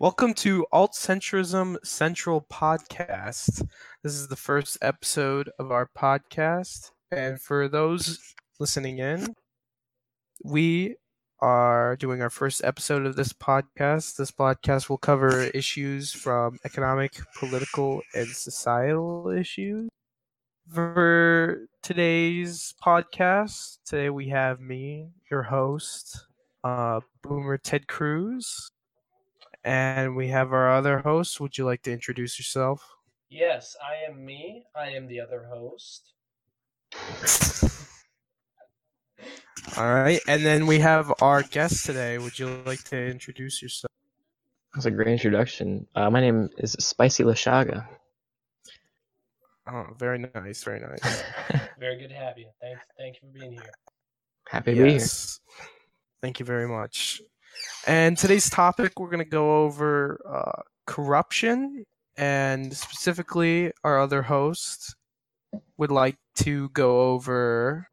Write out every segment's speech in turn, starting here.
Welcome to Alt Centrism Central Podcast. This is the first episode of our podcast. And for those listening in, we are doing our first episode of this podcast. This podcast will cover issues from economic, political, and societal issues. For today's podcast, today we have me, your host, uh, Boomer Ted Cruz, and we have our other host. Would you like to introduce yourself? Yes, I am me. I am the other host. All right, and then we have our guest today. Would you like to introduce yourself? That's a great introduction. Uh, my name is Spicy Lashaga. Oh, very nice, very nice. Very good to have you. Thank, thank you for being here. Happy to be here. yes. Thank you very much. And today's topic, we're going to go over uh, corruption, and specifically, our other host would like to go over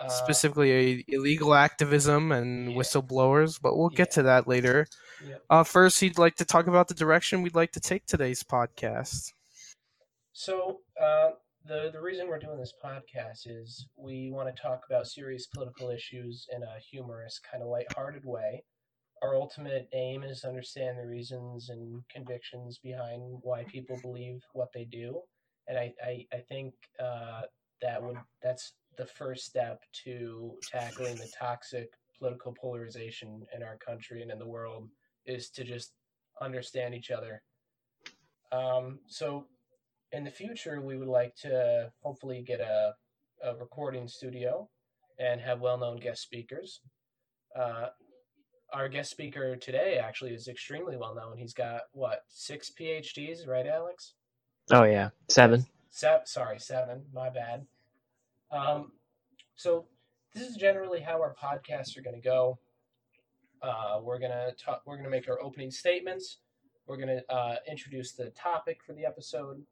Uh, specifically illegal activism and yeah. whistleblowers, but we'll get Yeah. to that later. yeah. Uh, first, he'd like to talk about the direction we'd like to take today's podcast. So uh, the the reason we're doing this podcast is we want to talk about serious political issues in a humorous, kind of lighthearted way. Our ultimate aim is to understand the reasons and convictions behind why people believe what they do, and I I, I think uh, that would that's the first step to tackling the toxic political polarization in our country and in the world is to just understand each other. Um, so in the future, we would like to hopefully get a, a recording studio and have well known guest speakers. Uh, our guest speaker today actually is extremely well known. He's got what six PhDs, right, Alex? Oh yeah, seven. Se- sorry, seven. My bad. Um, so this is generally how our podcasts are going to go. Uh, we're gonna talk. We're gonna make our opening statements. We're gonna uh, introduce the topic for the episode,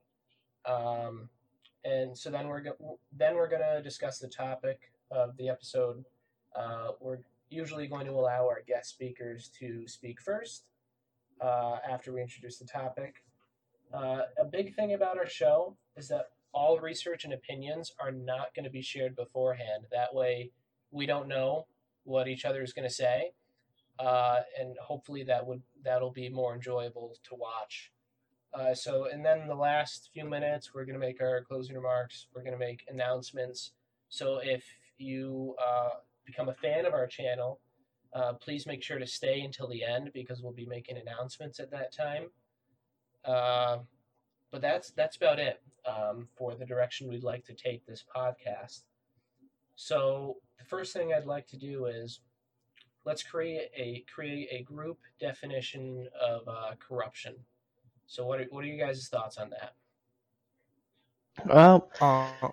um, and so then we're go- then we're gonna discuss the topic of the episode. Uh, we're usually going to allow our guest speakers to speak first uh, after we introduce the topic. Uh, a big thing about our show is that all research and opinions are not going to be shared beforehand. That way, we don't know what each other is going to say, uh, and hopefully that would that'll be more enjoyable to watch. Uh, so, and then the last few minutes, we're going to make our closing remarks. We're going to make announcements. So, if you uh, become a fan of our channel, uh, please make sure to stay until the end because we'll be making announcements at that time. Uh, but that's that's about it um, for the direction we'd like to take this podcast. So the first thing I'd like to do is let's create a create a group definition of uh, corruption. So what are, what are you guys' thoughts on that? Well, Uh,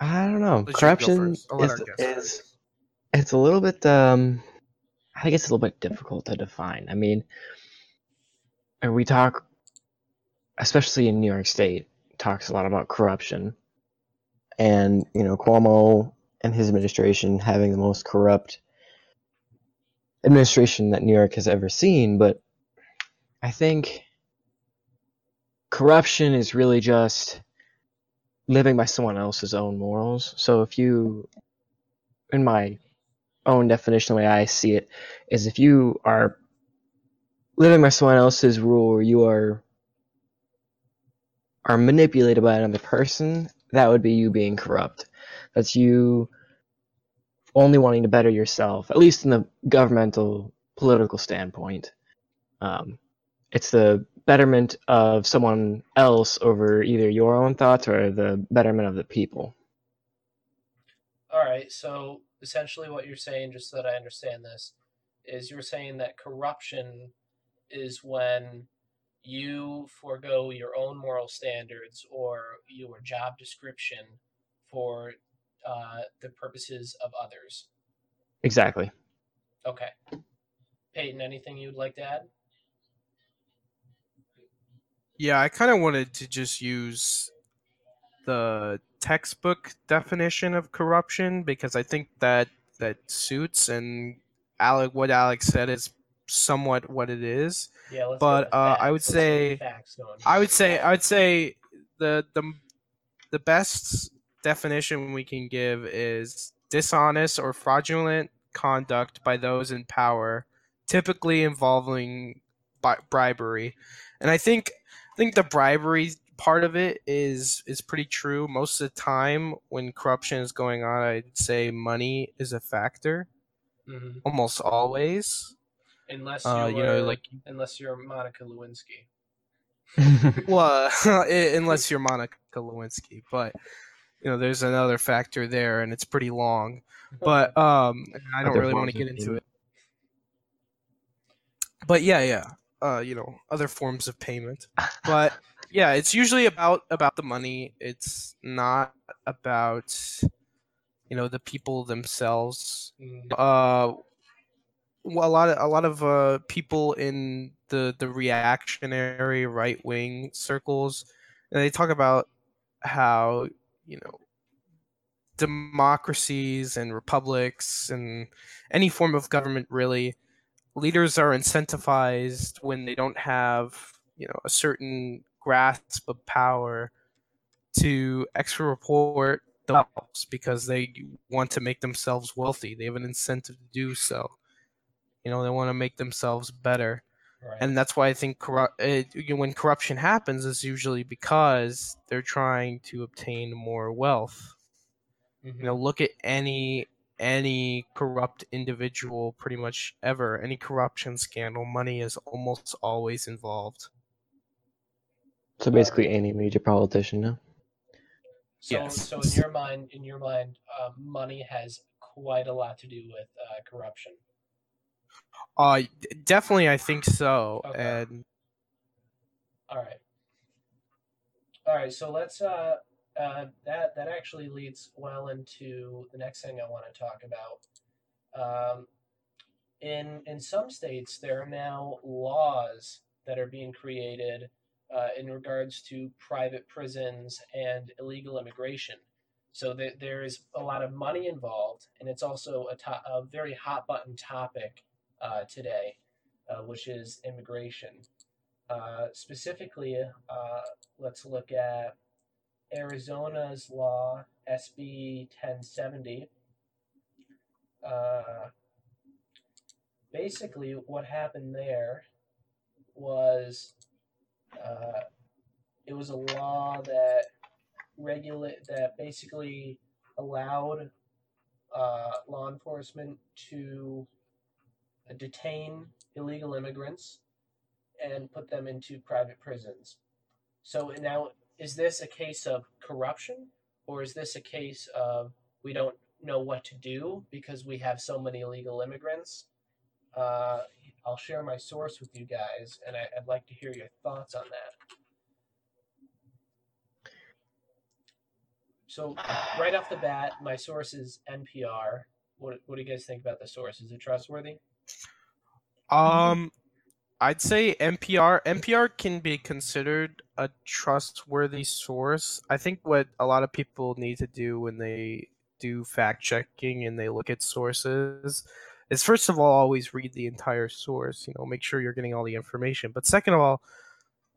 I don't know. Let you go Corruption first. I'll let is, is it's a little bit. Um, I think it's a little bit difficult to define. I mean, we talk, especially in New York State, talks a lot about corruption, and you know Cuomo and his administration having the most corrupt administration that New York has ever seen. But I think corruption is really just living by someone else's own morals. So if you, in my own definition, the way I see it, is if you are living by someone else's rule or you are are manipulated by another person, that would be you being corrupt. That's you only wanting to better yourself, at least in the governmental political standpoint. Um, it's the betterment of someone else over either your own thoughts or the betterment of the people. All right, so essentially what you're saying, just so that I understand this, is you're saying that corruption is when you forego your own moral standards or your job description for uh, the purposes of others. Exactly. Okay. Peyton, anything you'd like to add? Yeah, I kind of wanted to just use the textbook definition of corruption because I think that that suits and Alec what Alex said is somewhat what it is. Yeah, let's But, uh, I would Let's say- I would say I would say the the the best definition we can give is dishonest or fraudulent conduct by those in power, typically involving bi- bribery. And I think I think the bribery part of it is is pretty true. Most of the time when corruption is going on, I'd say money is a factor. Mhm. Almost always. unless Uh, you're you know, like unless you're Monica Lewinsky. well, i- unless you're Monica Lewinsky, but you know, there's another factor there, and it's pretty long. But um, I don't really want to get into it. But yeah, yeah, uh, you know, other forms of payment. But yeah, it's usually about about the money. It's not about you know the people themselves Mhm. uh well, a lot of a lot of uh, people in the the reactionary right wing circles, and they talk about how you know democracies and republics and any form of government really leaders are incentivized when they don't have you know a certain grasp of power to extra-report themselves because they want to make themselves wealthy they have an incentive to do so you know they want to make themselves better Right. and that's why i think corru- it, you know, when corruption happens is usually because they're trying to obtain more wealth Mhm. you know look at any any corrupt individual pretty much ever any corruption scandal money is almost always involved so basically, any major politician now. So, Yes. so in your mind, in your mind, uh, money has quite a lot to do with uh, corruption. uh definitely i think so Okay. and All right. All right. So let's. Uh, uh, that that actually leads well into the next thing I want to talk about. Um, in in some states, there are now laws that are being created uh, in regards to private prisons and illegal immigration. So that there is a lot of money involved, and it's also a, to- a very hot button topic uh, today, uh, which is immigration. Uh, specifically, let's look at Arizona's law, SB 1070. Uh, basically, what happened there was uh, it was a law that regulate that basically allowed uh, law enforcement to detain illegal immigrants and put them into private prisons. So now, is this a case of corruption, or is this a case of we don't know what to do because we have so many illegal immigrants? Uh, I'll share my source with you guys, and I, I'd like to hear your thoughts on that. So, right off the bat, my source is NPR. What, what do you guys think about the source? Is it trustworthy? Um, I'd say NPR. NPR can be considered a trustworthy source. I think what a lot of people need to do when they do fact checking and they look at sources is first of all always read the entire source. You know, make sure you're getting all the information. But second of all,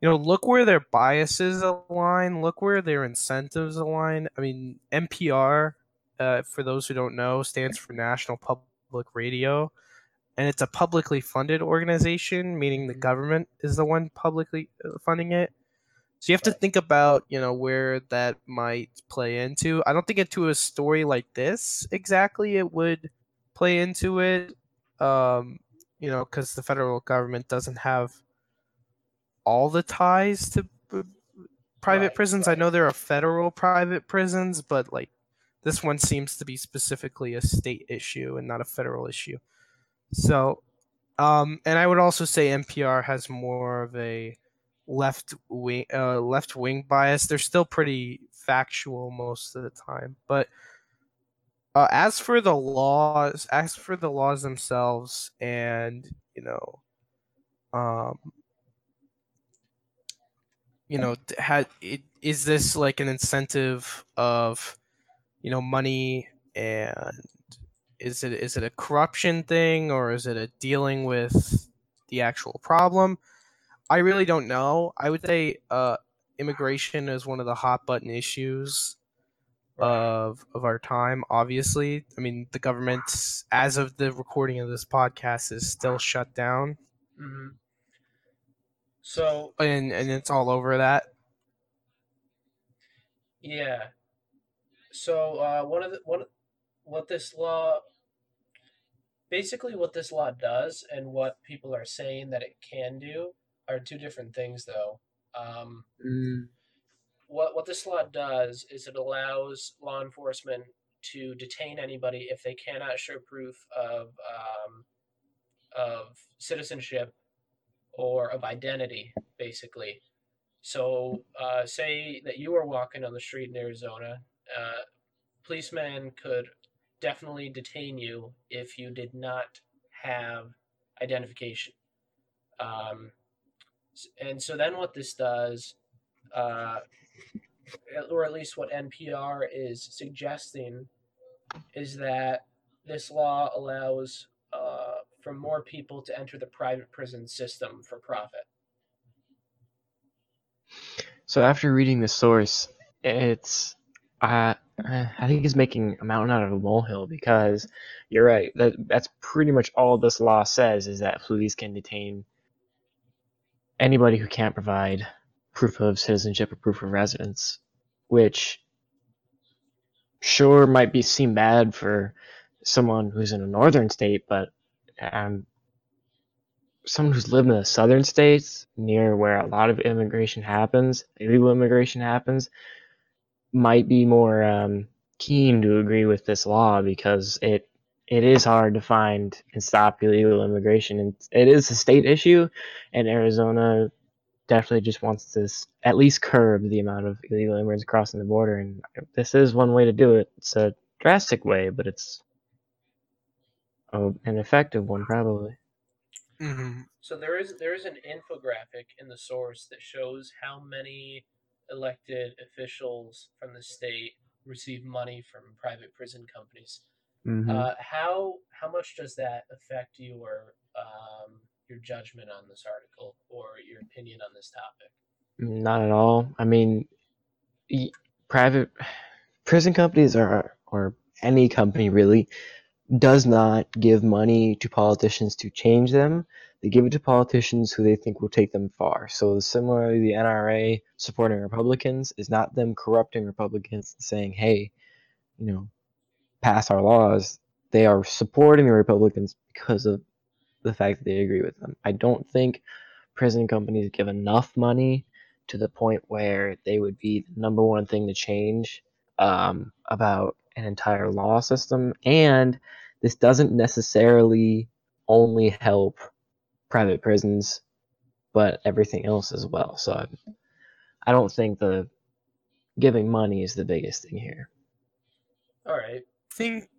you know, look where their biases align. Look where their incentives align. I mean, NPR, uh, for those who don't know, stands for National Public Radio and it's a publicly funded organization, meaning the government is the one publicly uh, funding it. So you have to think about, you know, where that might play into. I don't think into a story like this exactly it would play into it, um, you know, because the federal government doesn't have all the ties to private Right, prisons. I know there are federal private prisons, but like this one seems to be specifically a state issue and not a federal issue. So, um, and I would also say NPR has more of a left wing, uh, left wing bias. They're still pretty factual most of the time, but uh, as for the laws, as for the laws themselves, and you know, um, you know, had it is this like an incentive of, you know, money and is it is it a corruption thing or is it a dealing with the actual problem. I really don't know. I would say uh, immigration is one of the hot button issues of of our time. Obviously, I mean the government, as of the recording of this podcast, is still shut down, hmm So and and it's all over that. yeah. So uh, one of the one what this law basically what this law does and what people are saying that it can do are two different things though. Um, what what this law does is it allows law enforcement to detain anybody if they cannot show proof of um, of citizenship or of identity, basically. So, uh, say that you are walking on the street in Arizona, uh, policeman could definitely detain you if you did not have identification. Um, and so then what this does uh, or at least what NPR is suggesting, is that this law allows uh, for more people to enter the private prison system for profit. So after reading the source, it's uh, I think he's making a mountain out of a molehill because you're right. That that's pretty much all this law says is that police can detain anybody who can't provide proof of citizenship or proof of residence, which sure might be seem bad for someone who's in a northern state, but um, someone who's lived in the southern states near where a lot of immigration happens, illegal immigration happens, might be more um, keen to agree with this law because it it is hard to find and stop illegal immigration, and it is a state issue, and Arizona definitely just wants to at least curb the amount of illegal immigrants crossing the border, and this is one way to do it. It's a drastic way, but it's a, an effective one probably. hmm So there is there is an infographic in the source that shows how many elected officials from the state receive money from private prison companies. hmm Uh, how how much does that affect your um, your judgment on this article or your opinion on this topic? Not at all. I mean, y- private prison companies are, or any company really, does not give money to politicians to change them. They give it to politicians who they think will take them far. So similarly, the NRA supporting Republicans is not them corrupting Republicans and saying, "Hey, you know, pass our laws." They are supporting the Republicans because of the fact that they agree with them. I don't think prison companies give enough money to the point where they would be the number one thing to change um, about an entire law system. And this doesn't necessarily only help private prisons, but everything else as well. So I, I don't think the giving money is the biggest thing here. All right. think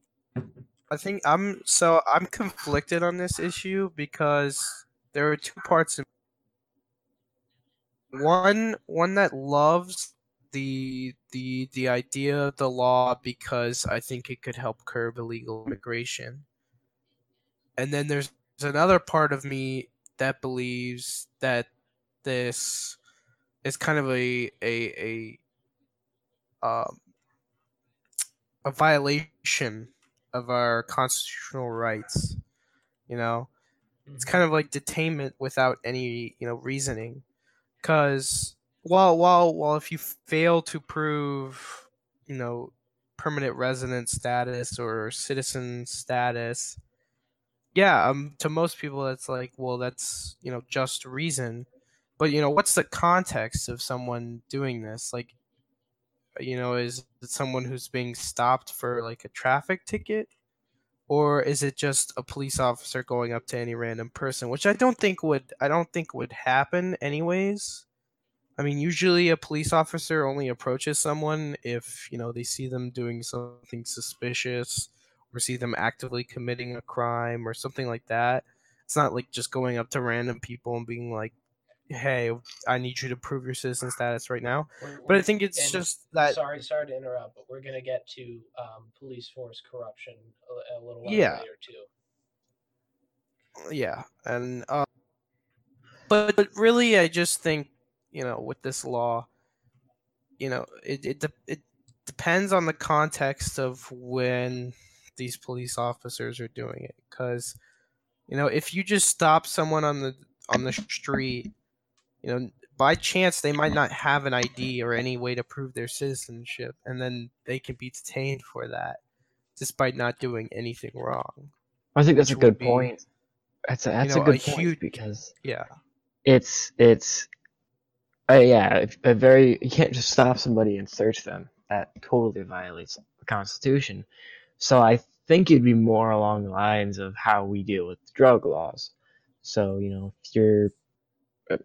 I think I'm so I'm conflicted on this issue because there are two parts. One one that loves the the the idea of the law because I think it could help curb illegal immigration. And then there's another part of me that believes that this is kind of a a a um, a violation of our constitutional rights. You know, it's kind of like detainment without any you know reasoning. Because while while while if you fail to prove you know permanent resident status or citizen status, yeah, um, to most people that's like, well, that's you know just reason. But you know, what's the context of someone doing this? Like, you know, is it someone who's being stopped for like a traffic ticket? Or is it just a police officer going up to any random person, which I don't think would I don't think would happen anyways. I mean, usually a police officer only approaches someone if, you know, they see them doing something suspicious or see them actively committing a crime or something like that. It's not like just going up to random people and being like, "Hey, I need you to prove your citizen status right now." We're- But I think it's just that sorry, sorry to interrupt, but we're gonna get to um, police force corruption a, a little while Yeah. later too. yeah and uh, but but really, I just think you know with this law, you know, it it it depends on the context of when these police officers are doing it, because you know if you just stop someone on the on the street, you know, by chance they might not have an ID or any way to prove their citizenship, and then they can be detained for that, despite not doing anything wrong. I think that's a good be, point. That's a, that's know, a good a point huge- because Yeah, it's it's uh, yeah a very you can't just stop somebody and search them that totally violates the constitution so i think it'd be more along the lines of how we deal with drug laws. So you know if you're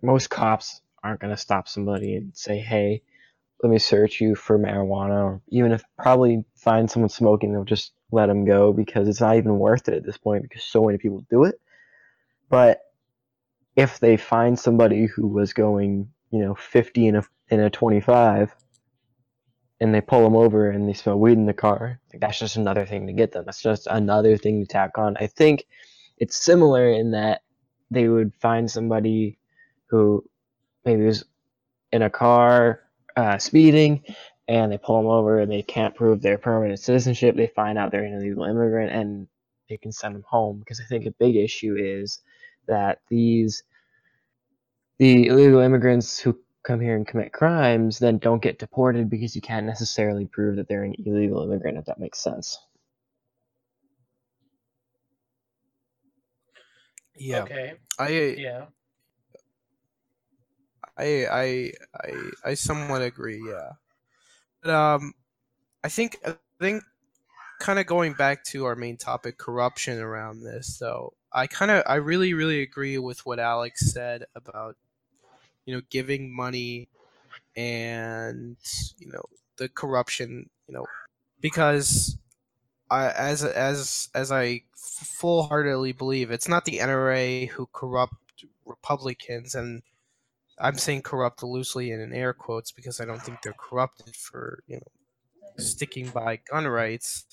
most cops aren't going to stop somebody and say hey let me search you for marijuana or even if probably find someone smoking they'll just let them go because it's not even worth it at this point because so many people do it. But if they find somebody who was going, you know, 50 in a in a 25, and they pull them over and they smell weed in the car, like that's just another thing to get them. That's just another thing to tack on. I think it's similar in that they would find somebody who maybe was in a car uh, speeding, and they pull them over and they can't prove their permanent citizenship. They find out they're an illegal immigrant and they can send them home because I think a big issue is that these the illegal immigrants who come here and commit crimes then don't get deported because you can't necessarily prove that they're an illegal immigrant if that makes sense yeah. Okay. I Yeah. I I I I somewhat agree, yeah. But um I think I think kind of going back to our main topic corruption around this though. I kind of I really really agree with what Alex said about you know giving money and you know the corruption, you know, because I as as as I full heartedly believe it's not the NRA who corrupt Republicans and I'm saying corrupt loosely and in air quotes because I don't think they're corrupted for you know sticking by gun rights,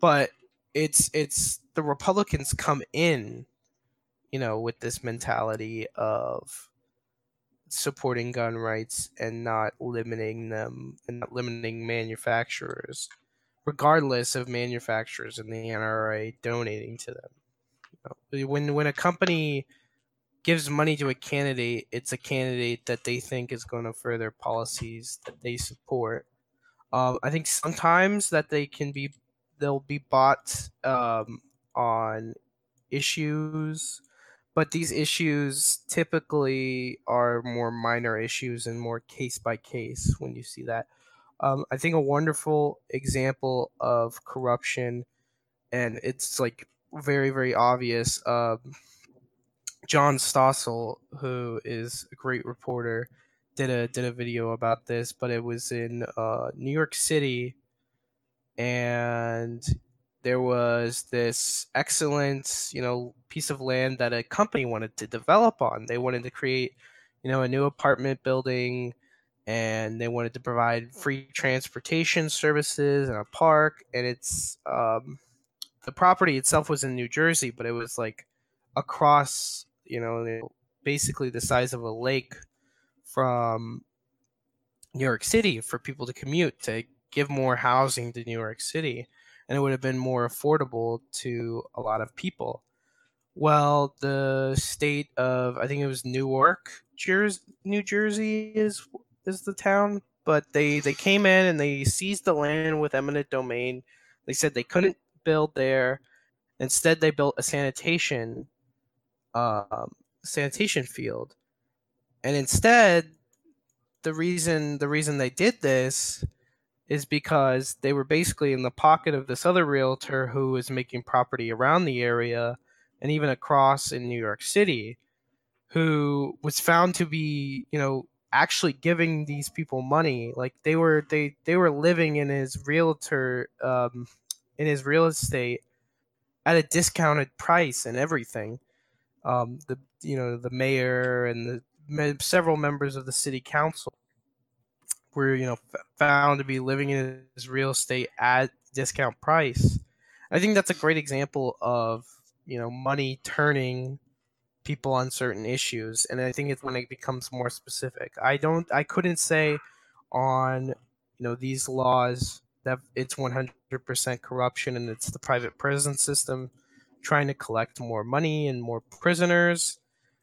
but it's it's the Republicans come in, you know, with this mentality of supporting gun rights and not limiting them and not limiting manufacturers, regardless of manufacturers and the NRA donating to them. When when a company gives money to a candidate, it's a candidate that they think is going to further policies that they support. Um, I think sometimes that they can be they'll be bought um, on issues, but these issues typically are more minor issues and more case by case when you see that. Um, I think a wonderful example of corruption, and it's like very very obvious. Um, John Stossel, who is a great reporter, did a did a video about this, but it was in uh, New York City, and there was this excellent, you know, piece of land that a company wanted to develop on. They wanted to create, you know, a new apartment building, and they wanted to provide free transportation services and a park. And it's um, the property itself was in New Jersey, but it was like across, you know, basically the size of a lake from New York City for people to commute to give more housing to New York City, and it would have been more affordable to a lot of people. Well, the state of I think it was Newark, Jersey, New Jersey is is the town, but they they came in and they seized the land with eminent domain. They said they couldn't build there. Instead, they built a sanitation um, sanitation field, and instead, the reason the reason they did this is because they were basically in the pocket of this other realtor who was making property around the area and even across in New York City, who was found to be, you know, actually giving these people money. Like they were they they were living in his realtor um, in his real estate at a discounted price and everything. Um, the you know the mayor and the several members of the city council were you know found to be living in his real estate at discount price. I think that's a great example of you know money turning people on certain issues, and I think it's when it becomes more specific. I don't, I couldn't say on you know these laws that it's 100% corruption and it's the private prison system trying to collect more money and more prisoners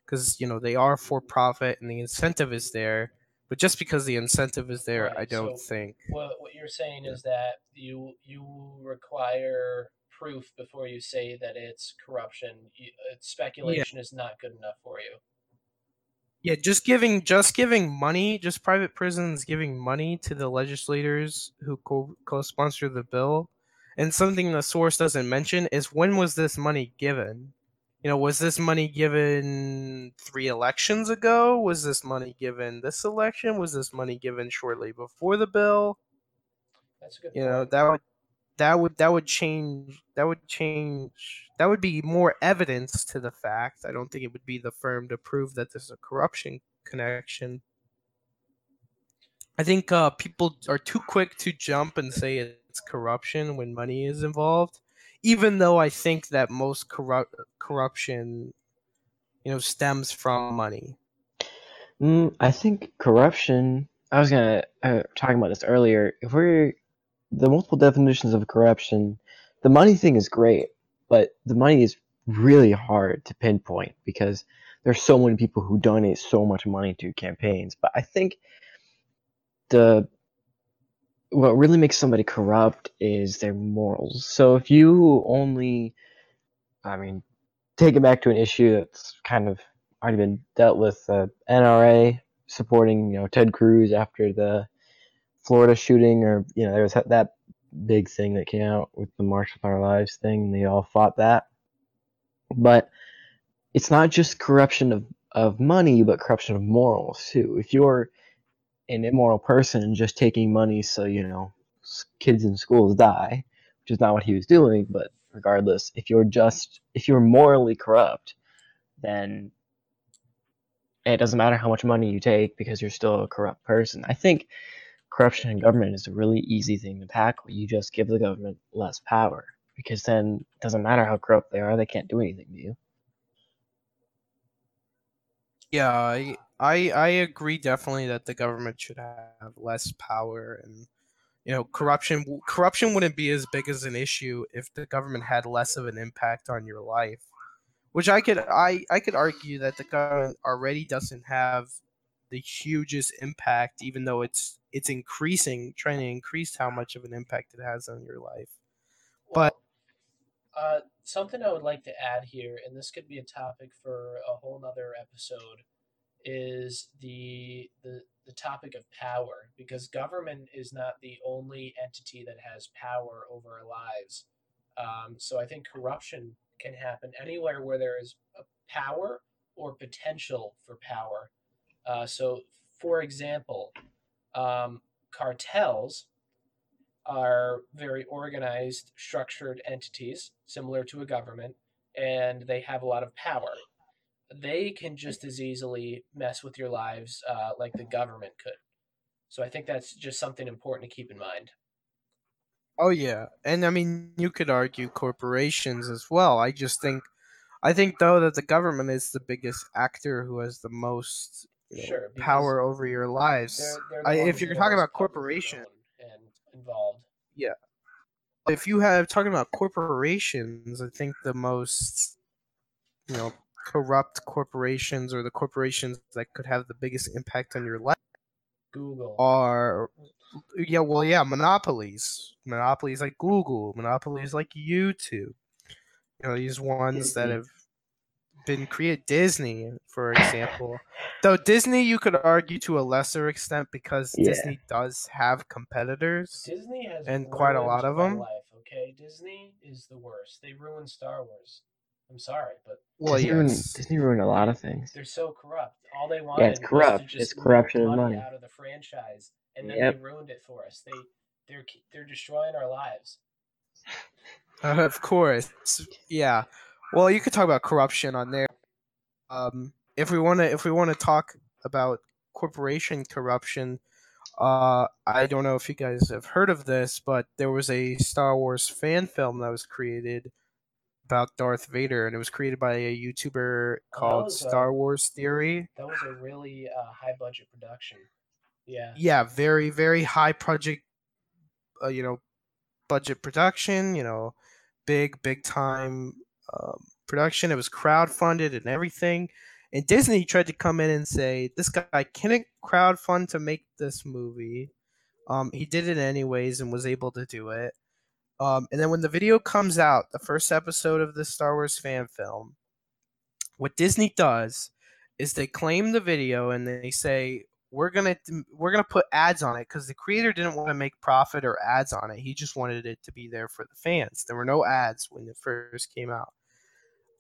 because you know they are for profit and the incentive is there but just because the incentive is there Right, i don't so think What what you're saying is that you you require proof before you say that it's corruption. You, uh, speculation is not good enough for you. yeah just giving just giving money just private prisons giving money to the legislators who co- co-sponsor the bill and something the source doesn't mention is when was this money given you know was this money given three elections ago? Was this money given this election? Was this money given shortly before the bill? That's a good. you know that would that would that would change that would change that would be more evidence to the fact. I don't think it would be the firm to prove that there's a corruption connection. I think uh, people are too quick to jump and say it's corruption when money is involved even though i think that most corrupt corruption you know stems from money Mm, I think corruption. I was gonna uh, talking about this earlier. If we're the multiple definitions of corruption, the money thing is great, but the money is really hard to pinpoint because there's so many people who donate so much money to campaigns. But I think the what really makes somebody corrupt is their morals. So if you only, I mean, take it back to an issue that's kind of already been dealt with, uh, NRA supporting you know Ted Cruz after the Florida shooting, or you know there was that- big thing that came out with the March with Our Lives thing. And they all fought that, but it's not just corruption of of money, but corruption of morals too. If you're an immoral person just taking money so you know kids in schools die, which is not what he was doing, but regardless, if you're just if you're morally corrupt, then it doesn't matter how much money you take because you're still a corrupt person. I think corruption in government is a really easy thing to tackle. You just give the government less power because then it doesn't matter how corrupt they are, they can't do anything to you. Yeah, I, I I agree definitely that the government should have less power and you know corruption corruption wouldn't be as big as an issue if the government had less of an impact on your life. Which I could I I could argue that the government already doesn't have the hugest impact even though it's it's increasing trying to increase how much of an impact it has on your life. But- Well, uh, something I would like to add here, and this could be a topic for a whole nother episode, is the the the topic of power because government is not the only entity that has power over our lives. Um, so I think corruption can happen anywhere where there is power or potential for power. Uh, so, for example, um, cartels are very organized, structured entities similar to a government, and they have a lot of power. They can just as easily mess with your lives uh, like the government could. So I think that's just something important to keep in mind. Oh yeah, and I mean you could argue corporations as well. I just think, I think though that the government is the biggest actor who has the most you know, power over your lives. They're, they're I, if you're talking about corporation, and involved. Yeah. If you have talking about corporations, I think the most you know corrupt corporations or the corporations that could have the biggest impact on your life Google. are yeah well yeah monopolies monopolies like google monopolies like youtube you know these ones that mm-hmm. have been created disney for example though disney you could argue to a lesser extent because Yeah. disney does have competitors Disney has and quite a lot of them. Life, okay, Disney is the worst. They ruined Star Wars. I'm sorry, but well Disney, ruined, Disney ruined a lot of things. they're so corrupt. All they wanted it's was corrupt. to just It's corruption milk of money, money. out of the franchise, and then Yep. they ruined it for us. They they're they're destroying our lives. Uh, of course yeah well you could talk about corruption on there um if we want to if we want to talk about corporation corruption uh i don't know if you guys have heard of this but there was a star wars fan film that was created about Darth Vader, and it was created by a YouTuber called was, uh, Star Wars Theory. That was a really uh, high budget production. Yeah. Yeah, very very high project, uh, you know, budget production. You know, big big time um, production. It was crowdfunded and everything. And Disney tried to come in and say this guy couldn't crowdfund to make this movie. Um, he did it anyways and was able to do it. Um, and then when the video comes out, the first episode of the Star Wars fan film, what Disney does is they claim the video and they say we're gonna we're gonna put ads on it because the creator didn't want to make profit or ads on it. He just wanted it to be there for the fans. There were no ads when it first came out.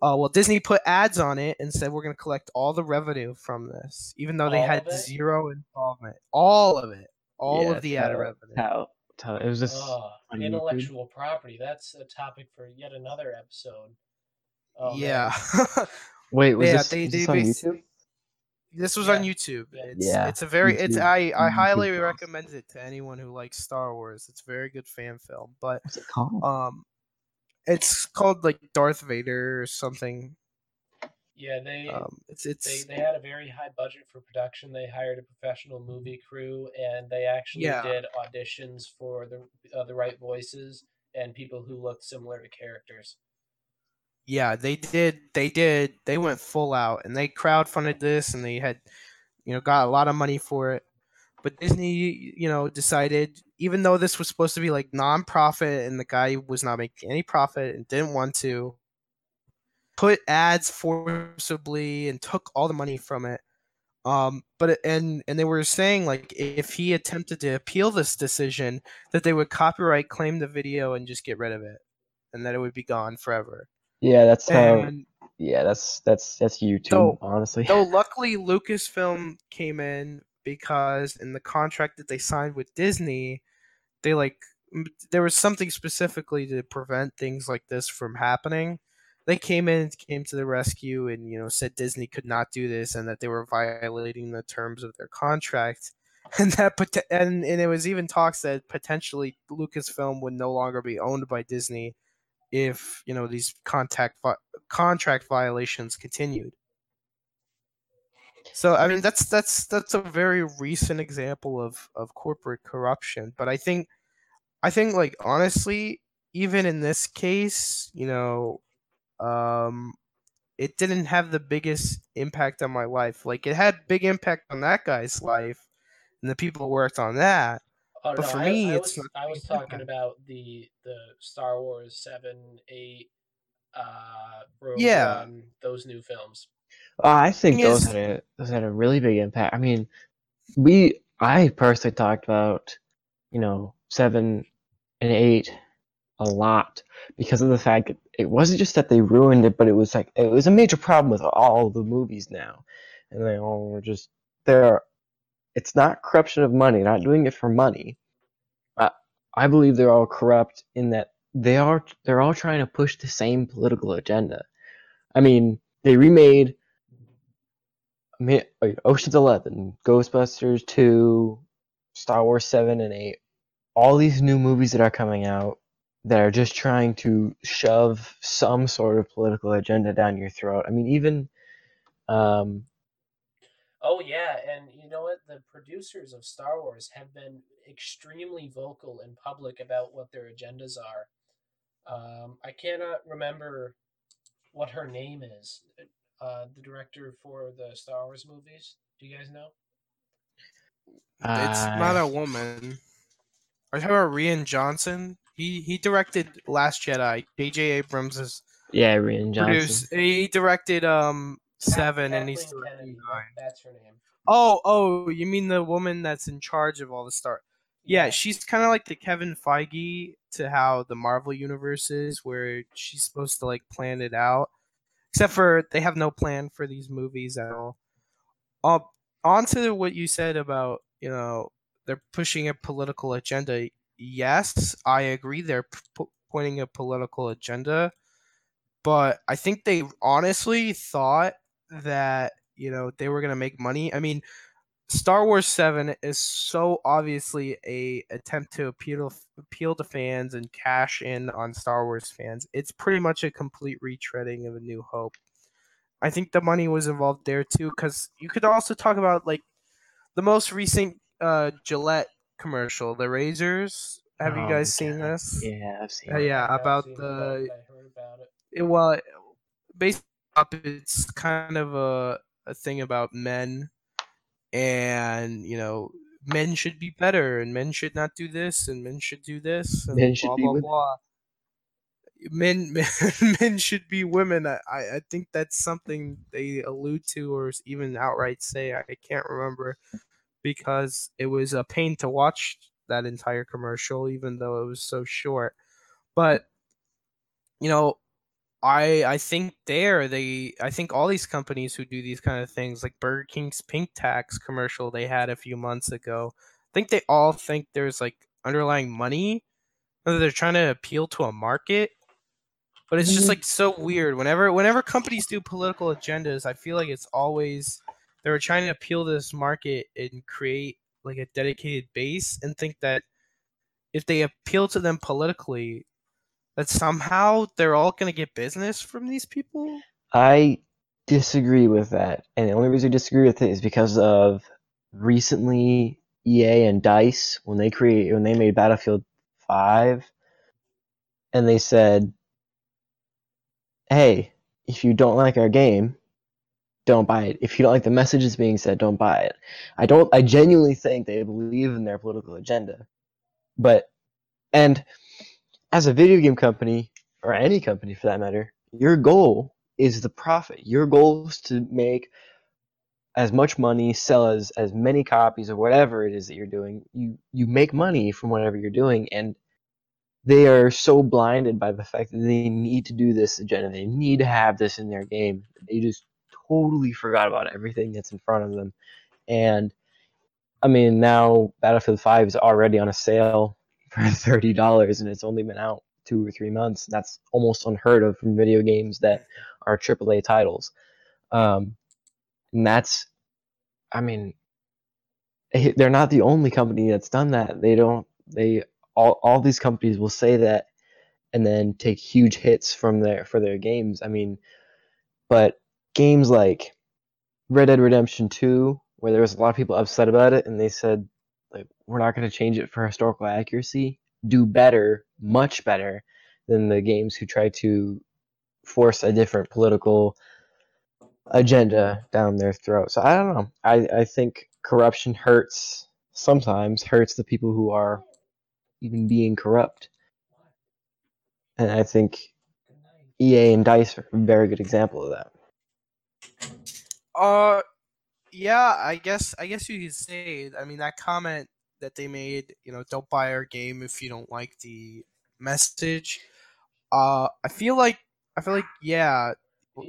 Uh, well, Disney put ads on it and said we're going to collect all the revenue from this, even though they All had zero involvement. All of it, all Yeah, of the ad revenue. How, how it was just Ugh, on YouTube? intellectual property. That's a topic for yet another episode. Oh, yeah, wait. Was Yeah, this, they- was they this on YouTube? this was on Yeah. YouTube. Yeah. It's, Yeah, it's a very it's I I highly films. recommend it to anyone who likes Star Wars. It's a very good fan film, but What's it called? um, it's called like Darth Vader or something. Yeah, they Um, it's they they had a very high budget for production. They hired a professional movie crew, and they actually Yeah. did auditions for the uh, the right voices and people who looked similar to characters. yeah they did they did they went full out and they crowdfunded this and they had you know got a lot of money for it but disney you know decided even though this was supposed to be like non-profit and the guy was not making any profit and didn't want to put ads forcibly and took all the money from it um but and and they were saying like if he attempted to appeal this decision that they would copyright claim the video and just get rid of it and that it would be gone forever Yeah, that's how. and Yeah, that's that's that's YouTube. So- honestly. though luckily Lucasfilm came in because in the contract that they signed with Disney, they like there was something specifically to prevent things like this from happening. They came in, came to the rescue, and you know said Disney could not do this and that they were violating the terms of their contract, and that and and it was even talks that potentially Lucasfilm would no longer be owned by Disney if you know these contact contract violations continued. So I mean that's that's that's a very recent example of of corporate corruption, but I think I think like honestly even in this case, you know, um it didn't have the biggest impact on my life. Like it had big impact on that guy's life and the people who worked on that. Oh, But no, for I, me, I it's was, not I was talking about the the Star Wars seven, eight, uh, Rogue Yeah. One, those new films. Uh, I think Thing those had a those had a really big impact. I mean, we I personally talked about you know seven and eight a lot because of the fact that it wasn't just that they ruined it, but it was like it was a major problem with all the movies now, and they all were just there. It's not corruption of money, not doing it for money. I I believe they're all corrupt in that they are they're all trying to push the same political agenda. I mean, they remade I mean, uh, Ocean's Eleven, Ghostbusters Two, Star Wars Seven and Eight, all these new movies that are coming out that are just trying to shove some sort of political agenda down your throat. I mean, even um, Oh yeah, and you know what? The producers of Star Wars have been extremely vocal in public about what their agendas are. Um, I cannot remember what her name is. Uh, the director for the Star Wars movies. Do you guys know? It's not a woman. Are you talking about Rian Johnson? He he directed Last Jedi. J.J. Abrams is yeah, Rian Johnson. produced. He directed um seven, and he's directing Kennedy, nine. That's her name. Oh oh, you mean the woman that's in charge of all the star? Yeah, she's kind of like the Kevin Feige to how the Marvel universe is, where she's supposed to like plan it out. Except for they have no plan for these movies at all. Um, on to what you said about you know they're pushing a political agenda. Yes, I agree. They're p- pointing a political agenda, but I think they honestly thought that you know they were gonna make money. I mean, Star Wars Seven is so obviously a attempt to appeal appeal to fans and cash in on Star Wars fans. It's pretty much a complete retreading of A New Hope. I think the money was involved there too, because you could also talk about like the most recent uh, Gillette commercial, the razors. Have you Oh, guys seen God. this? Yeah, I've seen Uh, it. yeah, I've about seen it, the I heard about it. it, well, basically, it's kind of a a thing about men, and you know, men should be better, and men should not do this, and men should do this, and Men blah blah women. blah. Men, men, men should be women. I, I I think that's something they allude to, or even outright say. I can't remember because it was a pain to watch that entire commercial, even though it was so short. But you know, I I think there they I think all these companies who do these kind of things like Burger King's pink tax commercial they had a few months ago, I think they all think there's like underlying money whether they're trying to appeal to a market. But it's just Mhm. like so weird. Whenever whenever companies do political agendas, I feel like it's always they're trying to appeal to this market and create like a dedicated base and think that if they appeal to them politically, that somehow they're all going to get business from these people. I disagree with that, and the only reason I disagree with it is because of recently EA and Dice when they create when they made Battlefield Five, and they said, "Hey, if you don't like our game, don't buy it. If you don't like the messages being said, don't buy it." I don't. I genuinely think they believe in their political agenda, but and as a video game company or any company for that matter, your goal is the profit. Your goal is to make as much money, sell as, as many copies of whatever it is that you're doing. You you make money from whatever you're doing and they are so blinded by the fact that they need to do this agenda. They need to have this in their game. They just totally forgot about everything that's in front of them. And I mean now Battlefield 5 is already on a sale for thirty dollars and it's only been out two or three months. That's almost unheard of from video games that are AAA titles. Um, and that's, I mean, eh, they're not the only company that's done that. They don't. They all all these companies will say that, and then take huge hits from their for their games. I mean, but games like Red Dead Redemption Two, where there was a lot of people upset about it, and they said like we're not going to change it for historical accuracy, do better, much better than the games who try to force a different political agenda down their throat. So I don't know. I, I think corruption hurts sometimes hurts the people who are even being corrupt. And I think EA and DICE are a very good example of that. Uh, yeah, I guess I guess you could say. I mean, that comment that they made, you know, don't buy our game if you don't like the message. Uh, I feel like I feel like yeah,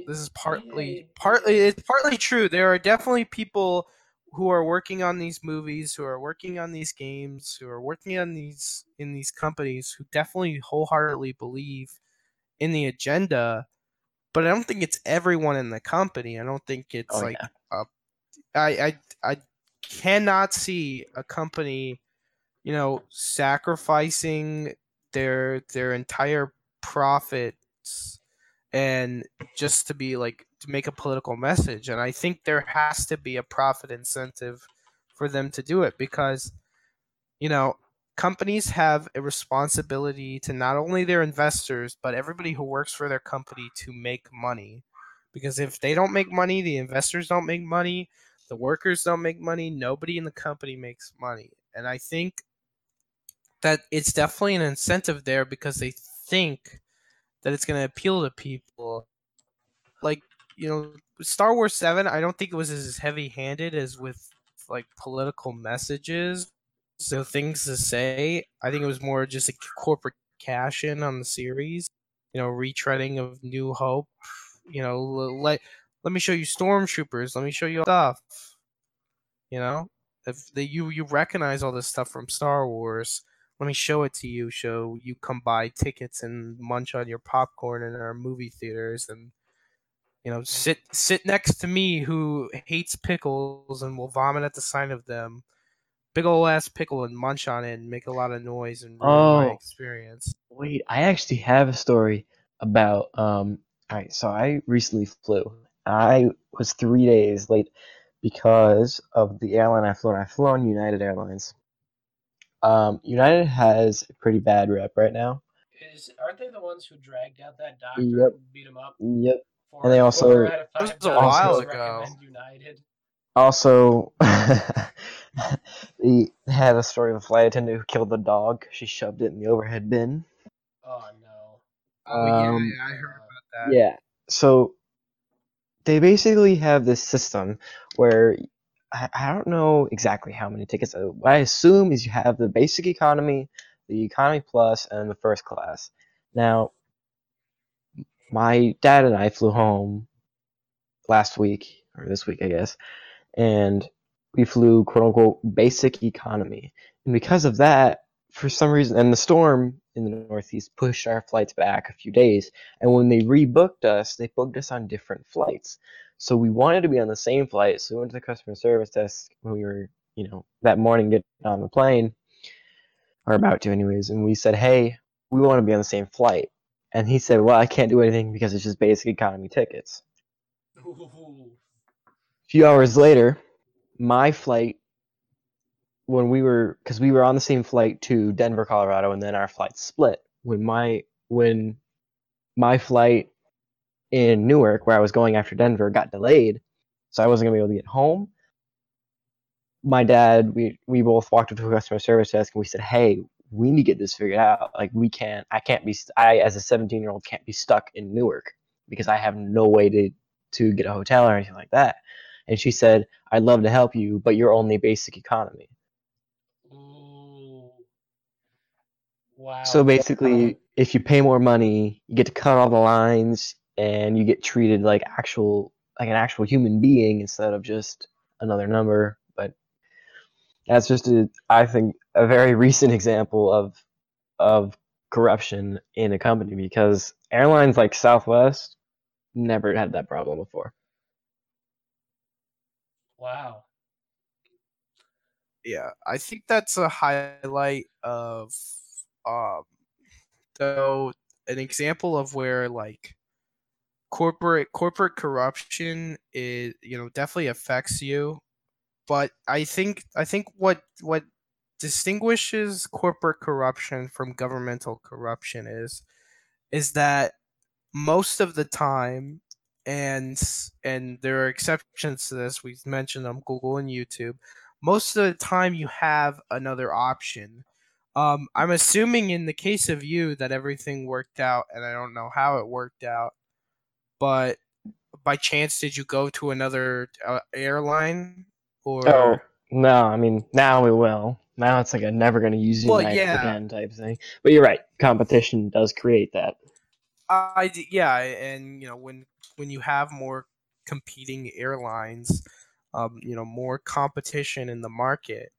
this is partly partly it's partly true. There are definitely people who are working on these movies, who are working on these games, who are working on these in these companies who definitely wholeheartedly believe in the agenda. But I don't think it's everyone in the company. I don't think it's Oh, like yeah. I, I I cannot see a company, you know, sacrificing their their entire profits and just to be like to make a political message. And I think there has to be a profit incentive for them to do it because, you know, companies have a responsibility to not only their investors but everybody who works for their company to make money. Because if they don't make money, the investors don't make money, the workers don't make money, nobody in the company makes money. And I think that it's definitely an incentive there because they think that it's going to appeal to people. Like, you know, Star Wars 7, I don't think it was as heavy-handed as with like political messages. So things to say, I think it was more just a corporate cash in on the series. You know, retreading of New Hope. You know, let let me show you stormtroopers. Let me show you stuff. You know, if the, you you recognize all this stuff from Star Wars, let me show it to you. So you come buy tickets and munch on your popcorn in our movie theaters, and you know, sit sit next to me who hates pickles and will vomit at the sight of them. Big ol' ass pickle and munch on it and make a lot of noise and ruin my Oh. experience. Wait, I actually have a story about um all right, so I recently flew. I was three days late because of the airline I flew on. I flew on United Airlines. Um, United has a pretty bad rep right now. Is aren't they the ones who dragged out that doctor Yep. and beat him up? Yep. Four, And they also- four out of That was a while ago. United. Also, they had a story of a flight attendant who killed the dog. She shoved it in the overhead bin. Oh no. Oh yeah, Um, yeah, I heard about that. Yeah. So they basically have this system where I, I don't know exactly how many tickets. What I assume is you have the basic economy, the economy plus, and the first class. Now, my dad and I flew home last week or this week, I guess, and we flew quote unquote basic economy. And because of that, for some reason, and the storm in the Northeast pushed our flights back a few days. And when they rebooked us, they booked us on different flights. So we wanted to be on the same flight. So we went to the customer service desk when we were, you know, that morning getting on the plane, or about to, anyways. And we said, hey, we want to be on the same flight. And he said, well, I can't do anything because it's just basic economy tickets. Ooh. A few hours later, my flight, when we were, because we were on the same flight to Denver, Colorado, and then our flight split. When my when my flight in Newark, where I was going after Denver, got delayed, so I wasn't gonna be able to get home. My dad, we we both walked up to a customer service desk and we said, "Hey, we need to get this figured out. Like, we can't. I can't be. I as a 17 year old can't be stuck in Newark because I have no way to to get a hotel or anything like that." And she said, I'd love to help you, but you're only basic economy. Ooh. Wow. So basically, uh-huh. if you pay more money, you get to cut all the lines and you get treated like actual like an actual human being instead of just another number. But that's just a I think a very recent example of of corruption in a company because airlines like Southwest never had that problem before. Wow. Yeah, I think that's a highlight of um though an example of where like corporate corporate corruption is you know definitely affects you but I think I think what what distinguishes corporate corruption from governmental corruption is is that most of the time and and there are exceptions to this we've mentioned them Google and YouTube most of the time you have another option. Um, I'm assuming in the case of you that everything worked out, and I don't know how it worked out, but by chance did you go to another uh, airline or? Oh no, I mean now we will. Now it's like a never gonna use Well, yeah. again type thing. But you're right, competition does create that. I yeah, and you know when when you have more competing airlines, um, you know more competition in the market,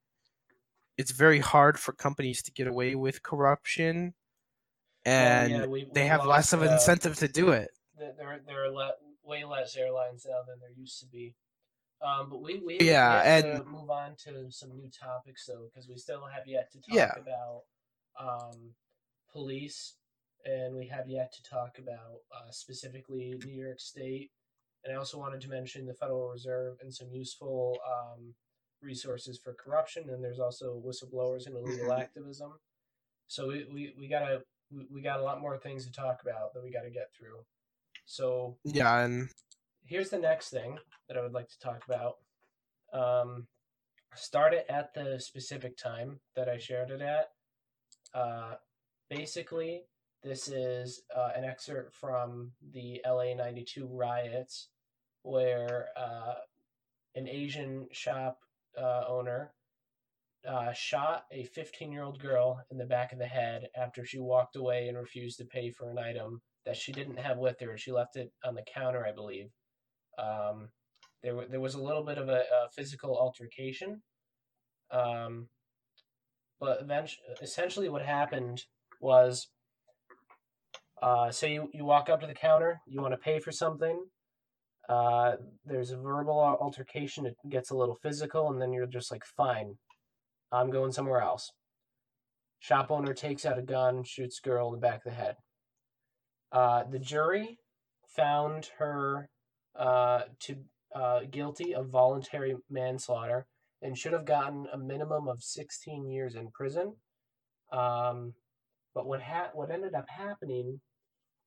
it's very hard for companies to get away with corruption, and yeah, we, they we have less of an uh, incentive to do it. th- There, there are le- way less airlines now than there used to be. Um, but we, we, Yeah, and- to move on to some new topics though, because we still have yet to talk Yeah. about um, police, and we have yet to talk about uh, specifically New York State. And I also wanted to mention the Federal Reserve and some useful um, resources for corruption. And there's also whistleblowers and illegal Mhm. activism. So we, we, we gotta we, we got a lot more things to talk about that we got to get through. So Yeah, and here's the next thing that I would like to talk about. Um, start it at the specific time that I shared it at. Uh, basically, this is uh, an excerpt from the LA 92 riots where uh, an Asian shop uh, owner uh, shot a 15 year old girl in the back of the head after she walked away and refused to pay for an item that she didn't have with her. She left it on the counter, I believe. Um, there, there was a little bit of a, a physical altercation. Um, but eventually, essentially, what happened was uh, say you, you walk up to the counter, you want to pay for something. Uh, there's a verbal altercation. It gets a little physical, and then you're just like, fine, I'm going somewhere else. Shop owner takes out a gun, shoots girl in the back of the head. Uh, the jury found her uh, to uh, guilty of voluntary manslaughter and should have gotten a minimum of 16 years in prison. Um, but what ha- what ended up happening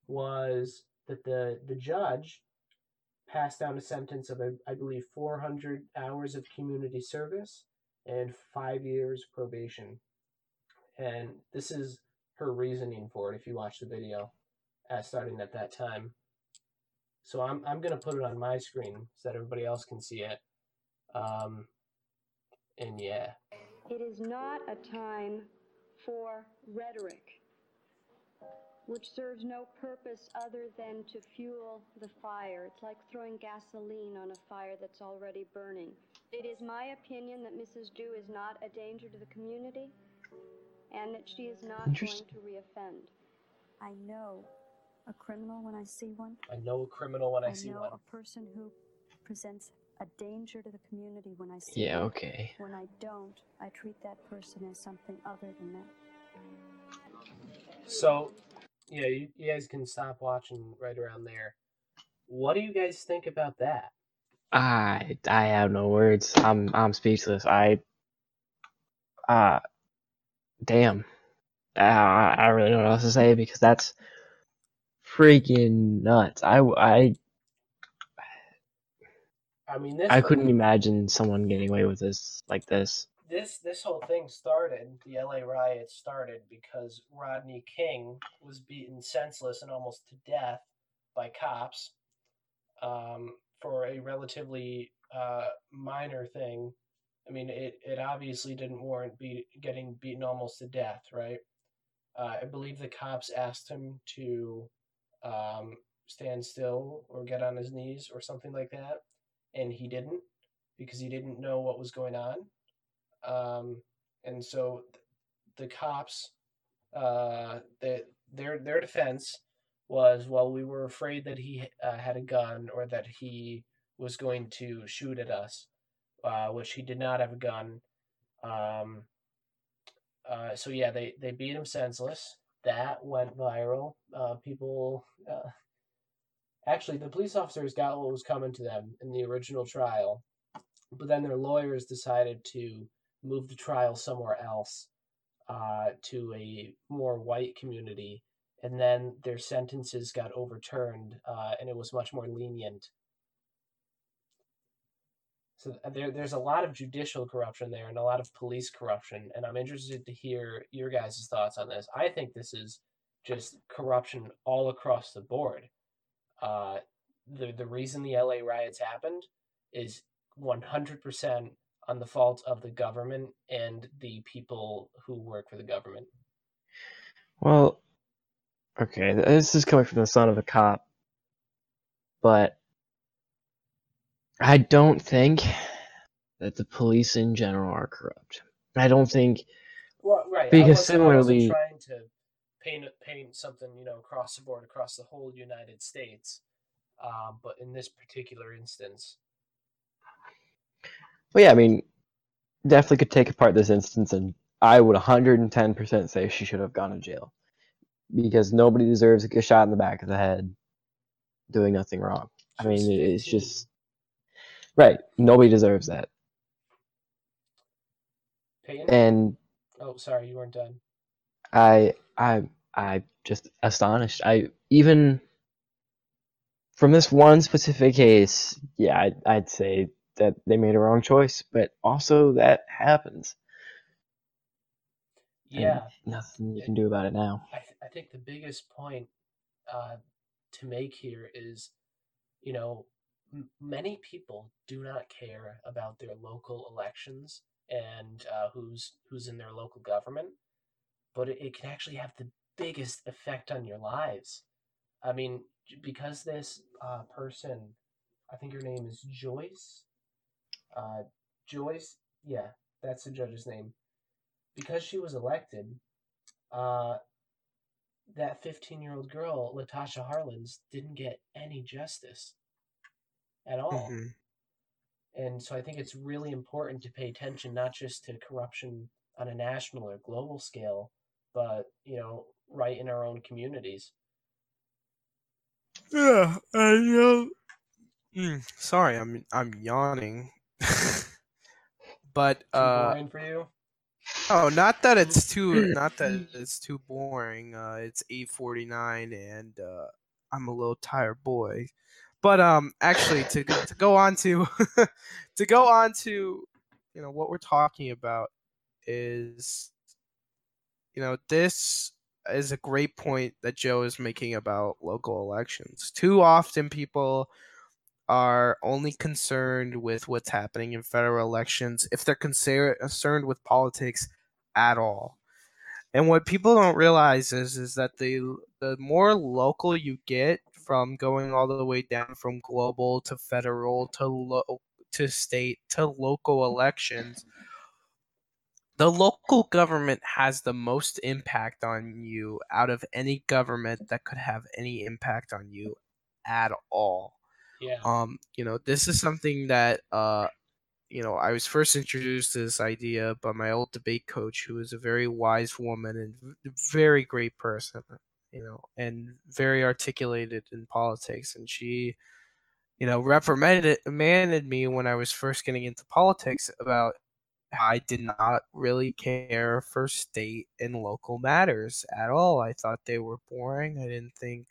was that the the judge passed down a sentence of I believe 400 hours of community service and five years probation. And this is her reasoning for it. If you watch the video, starting at that time. So I'm I'm gonna put it on my screen so that everybody else can see it. Um, and yeah. It is not a time for rhetoric, which serves no purpose other than to fuel the fire. It's like throwing gasoline on a fire that's already burning. It is my opinion that Mrs. Du is not a danger to the community and that she is not going to reoffend. I know a criminal when I see one. I know a criminal when I, I see know one. a person who presents a danger to the community when I see Yeah, one. okay. When I don't, I treat that person as something other than that. So, yeah, you, you guys can stop watching right around there. What do you guys think about that? I I have no words. I'm I'm speechless. I uh damn. Uh, I I really don't know what else to say because that's freaking nuts. I I I mean, this I couldn't imagine someone getting away with this like this. This this whole thing started. The LA riot started because Rodney King was beaten senseless and almost to death by cops um, for a relatively uh, minor thing. I mean, it, it obviously didn't warrant be, getting beaten almost to death, right? Uh, I believe the cops asked him to um, stand still or get on his knees or something like that, and he didn't because he didn't know what was going on. Um, and so th- the cops, uh, the, their their defense was, well, we were afraid that he uh, had a gun or that he was going to shoot at us, uh, which he did not have a gun. Um, uh, so yeah, they they beat him senseless. That went viral. Uh, people, uh, actually, the police officers got what was coming to them in the original trial, but then their lawyers decided to move the trial somewhere else, uh, to a more white community, and then their sentences got overturned, uh, and it was much more lenient. So there, there's a lot of judicial corruption there and a lot of police corruption, and I'm interested to hear your guys' thoughts on this. I think this is just corruption all across the board. Uh, the the reason the LA riots happened is 100% on the fault of the government and the people who work for the government. Well, okay, this is coming from the son of a cop, but I don't think that the police in general are corrupt. I don't think Well, right. Because wasn't- I wasn't similarly- trying to paint paint something you know across the board across the whole United States, um, but in this particular instance, Well, yeah, I mean, definitely could take apart this instance, and I would 110% say she should have gone to jail. Because nobody deserves get shot in the back of the head doing nothing wrong. I mean, it's just. Right, nobody deserves that. Peyton. And oh, sorry, you weren't done. I, I, I just astonished. I even from this one specific case, yeah, I'd, I'd say that they made a wrong choice, but also that happens. and Yeah, nothing you can do about it now. I, th- I think the biggest point uh, to make here is, you know, m- many people do not care about their local elections and uh, who's who's in their local government, but it, it can actually have the biggest effect on your lives. I mean, because this uh, person, I think her name is Joyce. Uh, Joyce, yeah, that's the judge's name. Because she was elected, uh, that 15 year old girl, Latasha Harlins, didn't get any justice. at all. Mhm. And so I think it's really important to pay attention not just to corruption on a national or global scale, but you know, right in our own communities. Yeah, I know. Mm, sorry, I'm I'm yawning. but uh, boring for you? oh, not that it's too not that it's too boring. Uh, it's eight forty nine, and uh, I'm a little tired boy. But um, actually, to to go on to to go on to you know what we're talking about is you know this is a great point that Joe is making about local elections. Too often people are only concerned with what's happening in federal elections if they're concerned with politics at all. And what people don't realize is is that the the more local you get from going all the way down from global to federal to lo- to state to local elections, the local government has the most impact on you out of any government that could have any impact on you at all. Yeah. Um, you know, this is something that uh, you know, I was first introduced to this idea by my old debate coach, who is a very wise woman and very great person, you know, and very articulated in politics. And she, you know, reprimanded me when I was first getting into politics about how I did not really care for state and local matters at all. I thought they were boring. I didn't think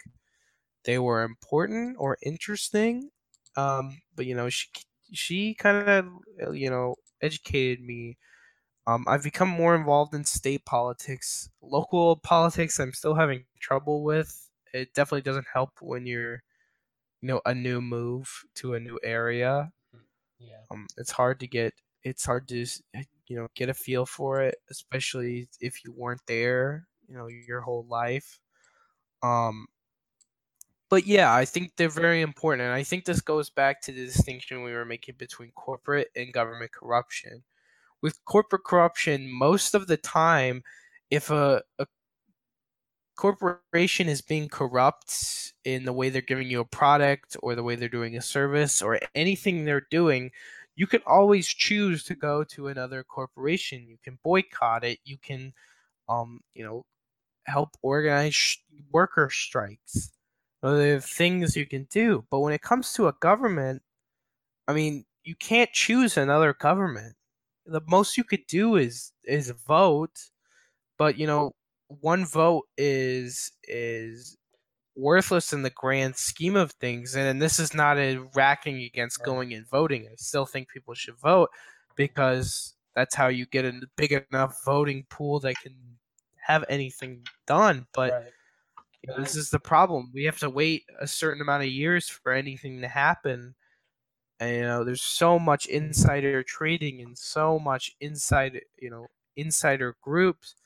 they were important or interesting. Um, but you know, she she kind of you know educated me. Um, I've become more involved in state politics, local politics. I'm still having trouble with. It definitely doesn't help when you're, you know, a new move to a new area. Yeah. Um, it's hard to get. It's hard to you know get a feel for it, especially if you weren't there. You know, your whole life. Um, but yeah, I think they're very important, and I think this goes back to the distinction we were making between corporate and government corruption. With corporate corruption, most of the time, if a, a corporation is being corrupt in the way they're giving you a product or the way they're doing a service or anything they're doing, you can always choose to go to another corporation. You can boycott it. You can, um, you know, help organize sh- worker strikes. Are things you can do. But when it comes to a government, I mean, you can't choose another government. The most you could do is is vote, but you know, one vote is is worthless in the grand scheme of things. And this is not a racking against going and voting. I still think people should vote because that's how you get a big enough voting pool that can have anything done. But right. You know, this is the problem. We have to wait a certain amount of years for anything to happen. And you know, there's so much insider trading and so much inside, you know, insider groups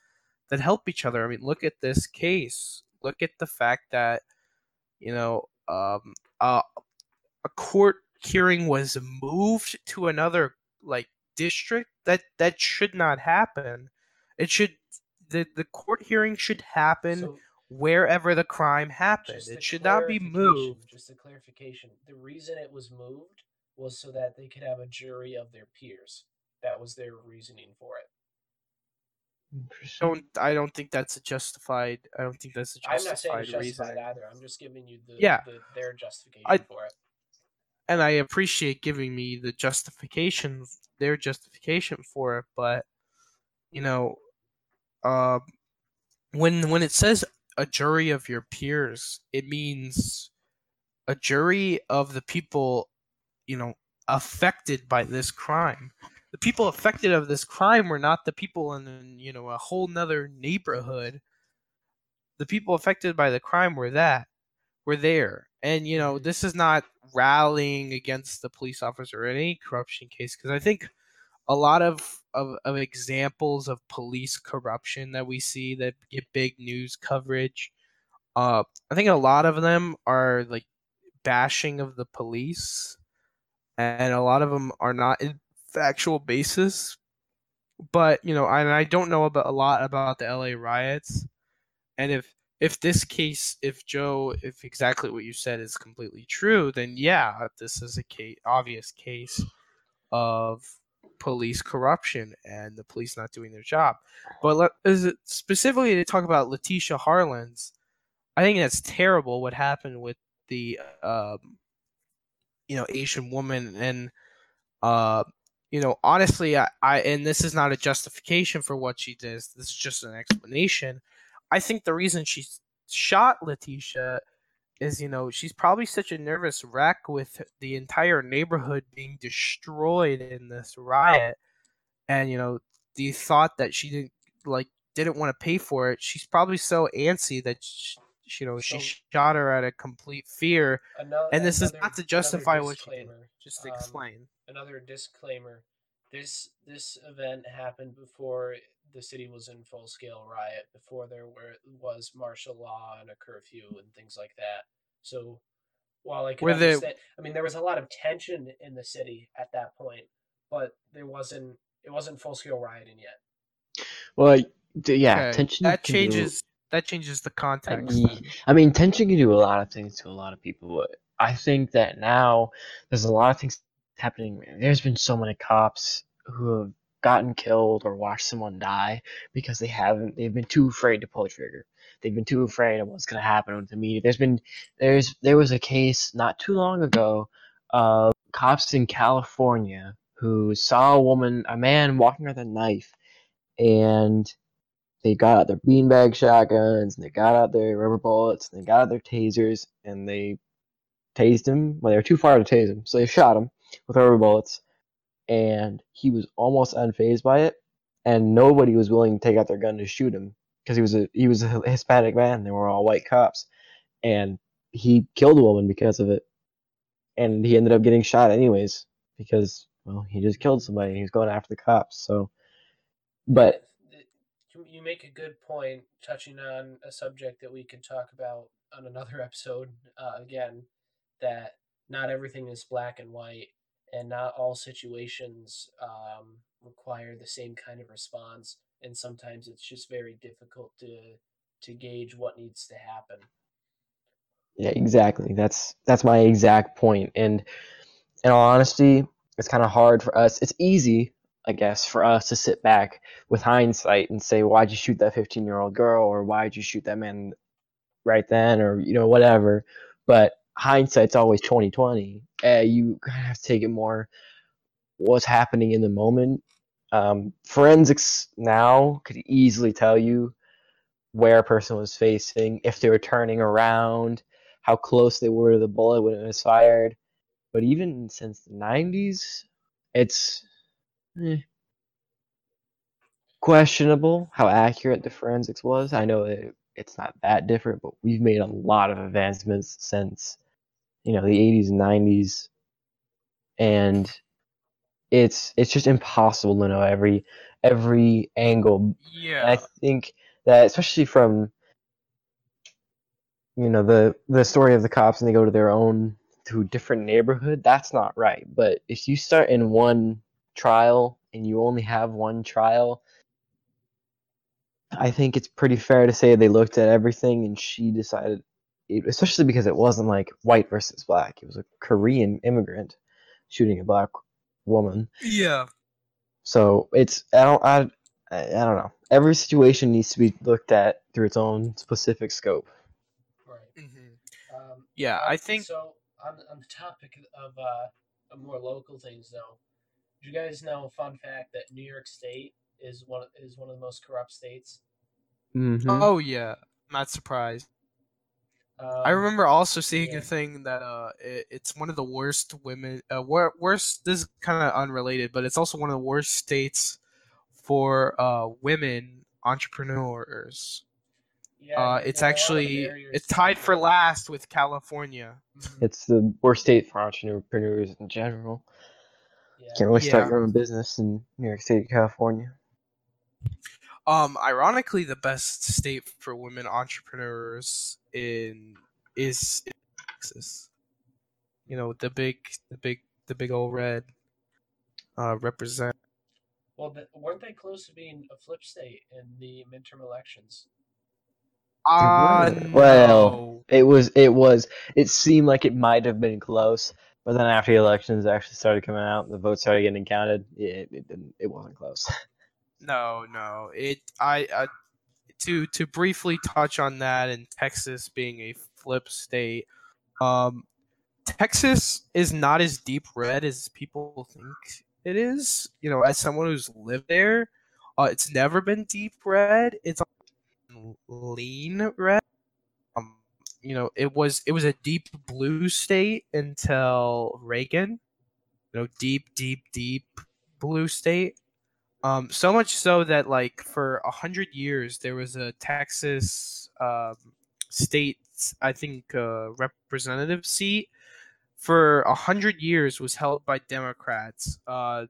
that help each other. I mean, look at this case. Look at the fact that you know, um, uh, a court hearing was moved to another like district. That that should not happen. It should the the court hearing should happen So wherever the crime happened. just It should not be moved. Just a clarification. The reason it was moved was so that they could have a jury of their peers. That was their reasoning for it. Don't I don't think that's a justified. I don't think that's a I'm not saying justified justified reason. either. I'm just giving you the, Yeah. the their justification I- for it. and I appreciate giving me the justification, their justification for it. But you know, uh, when when it says a jury of your peers, it means a jury of the people, you know, affected by this crime. The people affected of this crime were not the people in you know a whole nother neighborhood. The people affected by the crime were that were there, and you know Mhm. this is not rallying against the police officer in any corruption case because I think a lot of, of of examples of police corruption that we see that get big news coverage. Uh, I think a lot of them are like bashing of the police, and a lot of them are not in factual basis. But you know, and I don't know about a lot about the LA riots, and if if this case, if Joe, if exactly what you said is completely true, then yeah, this is a case, obvious case of police corruption and the police not doing their job. But let, it specifically to talk about Letitia Harlins? I think that's terrible. What happened with the, um, you know, Asian woman and, uh, you know, honestly, I, I and this is not a justification for what she did. This is just an explanation. I think the reason she shot Letitia is, you know, she's probably such a nervous wreck with the entire neighborhood being destroyed in this riot, and you know, the thought that she didn't like didn't want to pay for it. She's probably so antsy that she, you know she So- shot her out of complete fear. Ano- And this is not to justify what she did, just to Um, explain. another disclaimer this this event happened before the city was in full scale riot before there were was martial law and a curfew and things like that so while i can Were there- understand i mean there was a lot of tension in the city at that point but there wasn't it wasn't full scale rioting yet Well, d- yeah, Okay, tension that can do- changes that changes the context. Ye- then. I mean, tension can do a lot of things to a lot of people. But I think that now there's a lot of things happening. There's been so many cops who have gotten killed or watched someone die because they haven't. They've been too afraid to pull the trigger. They've been too afraid of what's going to happen with the media. There's been there's there was a case not too long ago of cops in California who saw a woman, a man walking with a knife, and they got out their beanbag shotguns and they got out their rubber bullets and they got out their tasers and they tased him. Well, they were too far to tase him, so they shot him with rubber bullets, and he was almost unfazed by it. And nobody was willing to take out their gun to shoot him because he was a he was a Hispanic man. They were all white cops, and he killed a woman because of it. And he ended up getting shot anyways because well he just killed somebody. He was going after the cops. So, but you- you make a good point touching on a subject that we could talk about on another episode uh, again that not everything is black and white and not all situations um, require the same kind of response and sometimes it's just very difficult to to gauge what needs to happen Yeah, exactly. That's that's my exact point. And in all honesty, it's kind of hard for us. It's easy, I guess, for us to sit back with hindsight and say, "Why'd you shoot that 15-year-old girl?" or "Why'd you shoot that man right then?" or you know, whatever. But hindsight's always 2020. Uh, you kind of have to take it more what's happening in the moment. Um, forensics now could easily tell you where a person was facing, if they were turning around, how close they were to the bullet when it was fired. But even since the 90s, it's eh, questionable how accurate the forensics was. I know that it's not that different, but we've made a lot of advancements since you know the 80s and 90s, and it's it's just impossible to know every every angle and Yeah. I think that especially from you know the the story of the cops and they go to their own to a different neighborhood, that's not right. But if you start in one trial and you only have one trial, I think it's pretty fair to say they looked at everything and she decided it, especially because it wasn't like white versus black. It was a Korean immigrant shooting a black woman. yeah. So it's I don't I, I I don't know. Every situation needs to be looked at through its own specific scope. right hmm um, Yeah, I think so. On, on the topic of uh, of more local things, though, do you guys know? A fun fact that New York State is one is one of the most corrupt states. Mm-hmm. Oh yeah, not surprised. Um, I remember also seeing yeah. a thing that uh, it, it's one of the worst women, uh, wor- worst. This is kind of unrelated, but it's also one of the worst states for uh women entrepreneurs. Yeah, Uh, it's are a lot of actually it's tied for last with California. Mhm, It's the worst state for entrepreneurs in general. yeah. Can't really start Yeah. your own business in New York State, California. Um, ironically, the best state for women entrepreneurs in is Texas. You know, the big, the big, the big old red uh, represent. Well, the, weren't they close to being a flip state in the midterm elections? Ah, was. Well. It was. It was. It seemed like it might have been close, but then after the elections actually started coming out, the votes started getting counted. It, it didn't. It wasn't close. No, no. It I to to briefly touch on that and Texas being a flip state. Um Texas is not as deep red as people think it is. You know, as someone who's lived there, uh, it's never been deep red. It's lean red. Um, you know, it was it was a deep blue state until Reagan. You know, deep, deep, deep blue state. Um, so much so that like for a hundred years there was a Texas um, state, I think, uh, representative seat for a hundred years was held by Democrats. Uh,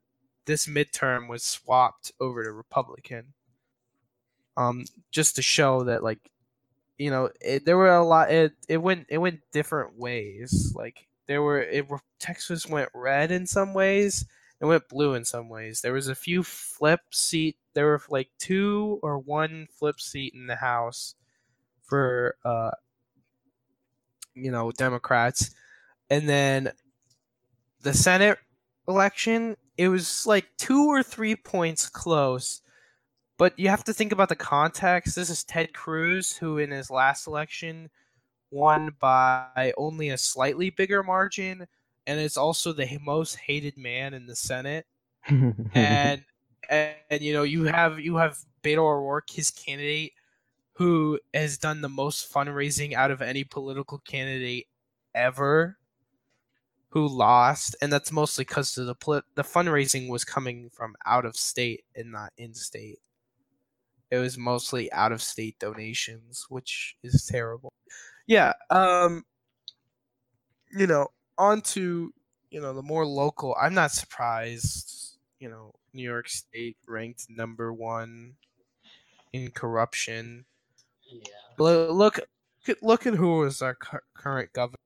this midterm was swapped over to Republican. Um, just to show that like, you know, it, there were a lot. It it went it went different ways. Like there were it Texas went red in some ways it went blue in some ways. There was a few flip seat. There were like two or one flip seat in the House for uh, you know Democrats, and then the Senate election. It was like two or three points close, but you have to think about the context. This is Ted Cruz, who in his last election won by only a slightly bigger margin and it's also the most hated man in the Senate. and, and and you know you have you have Beto O'Rourke, his candidate, who has done the most fundraising out of any political candidate ever, who lost, and that's mostly because the the fundraising was coming from out of state and not in state. It was mostly out of state donations, which is terrible. Yeah, um, you know, on to you know the more local. I'm not surprised. You know, New York State ranked number one in corruption. Yeah. Look, look, look at who is our current governor.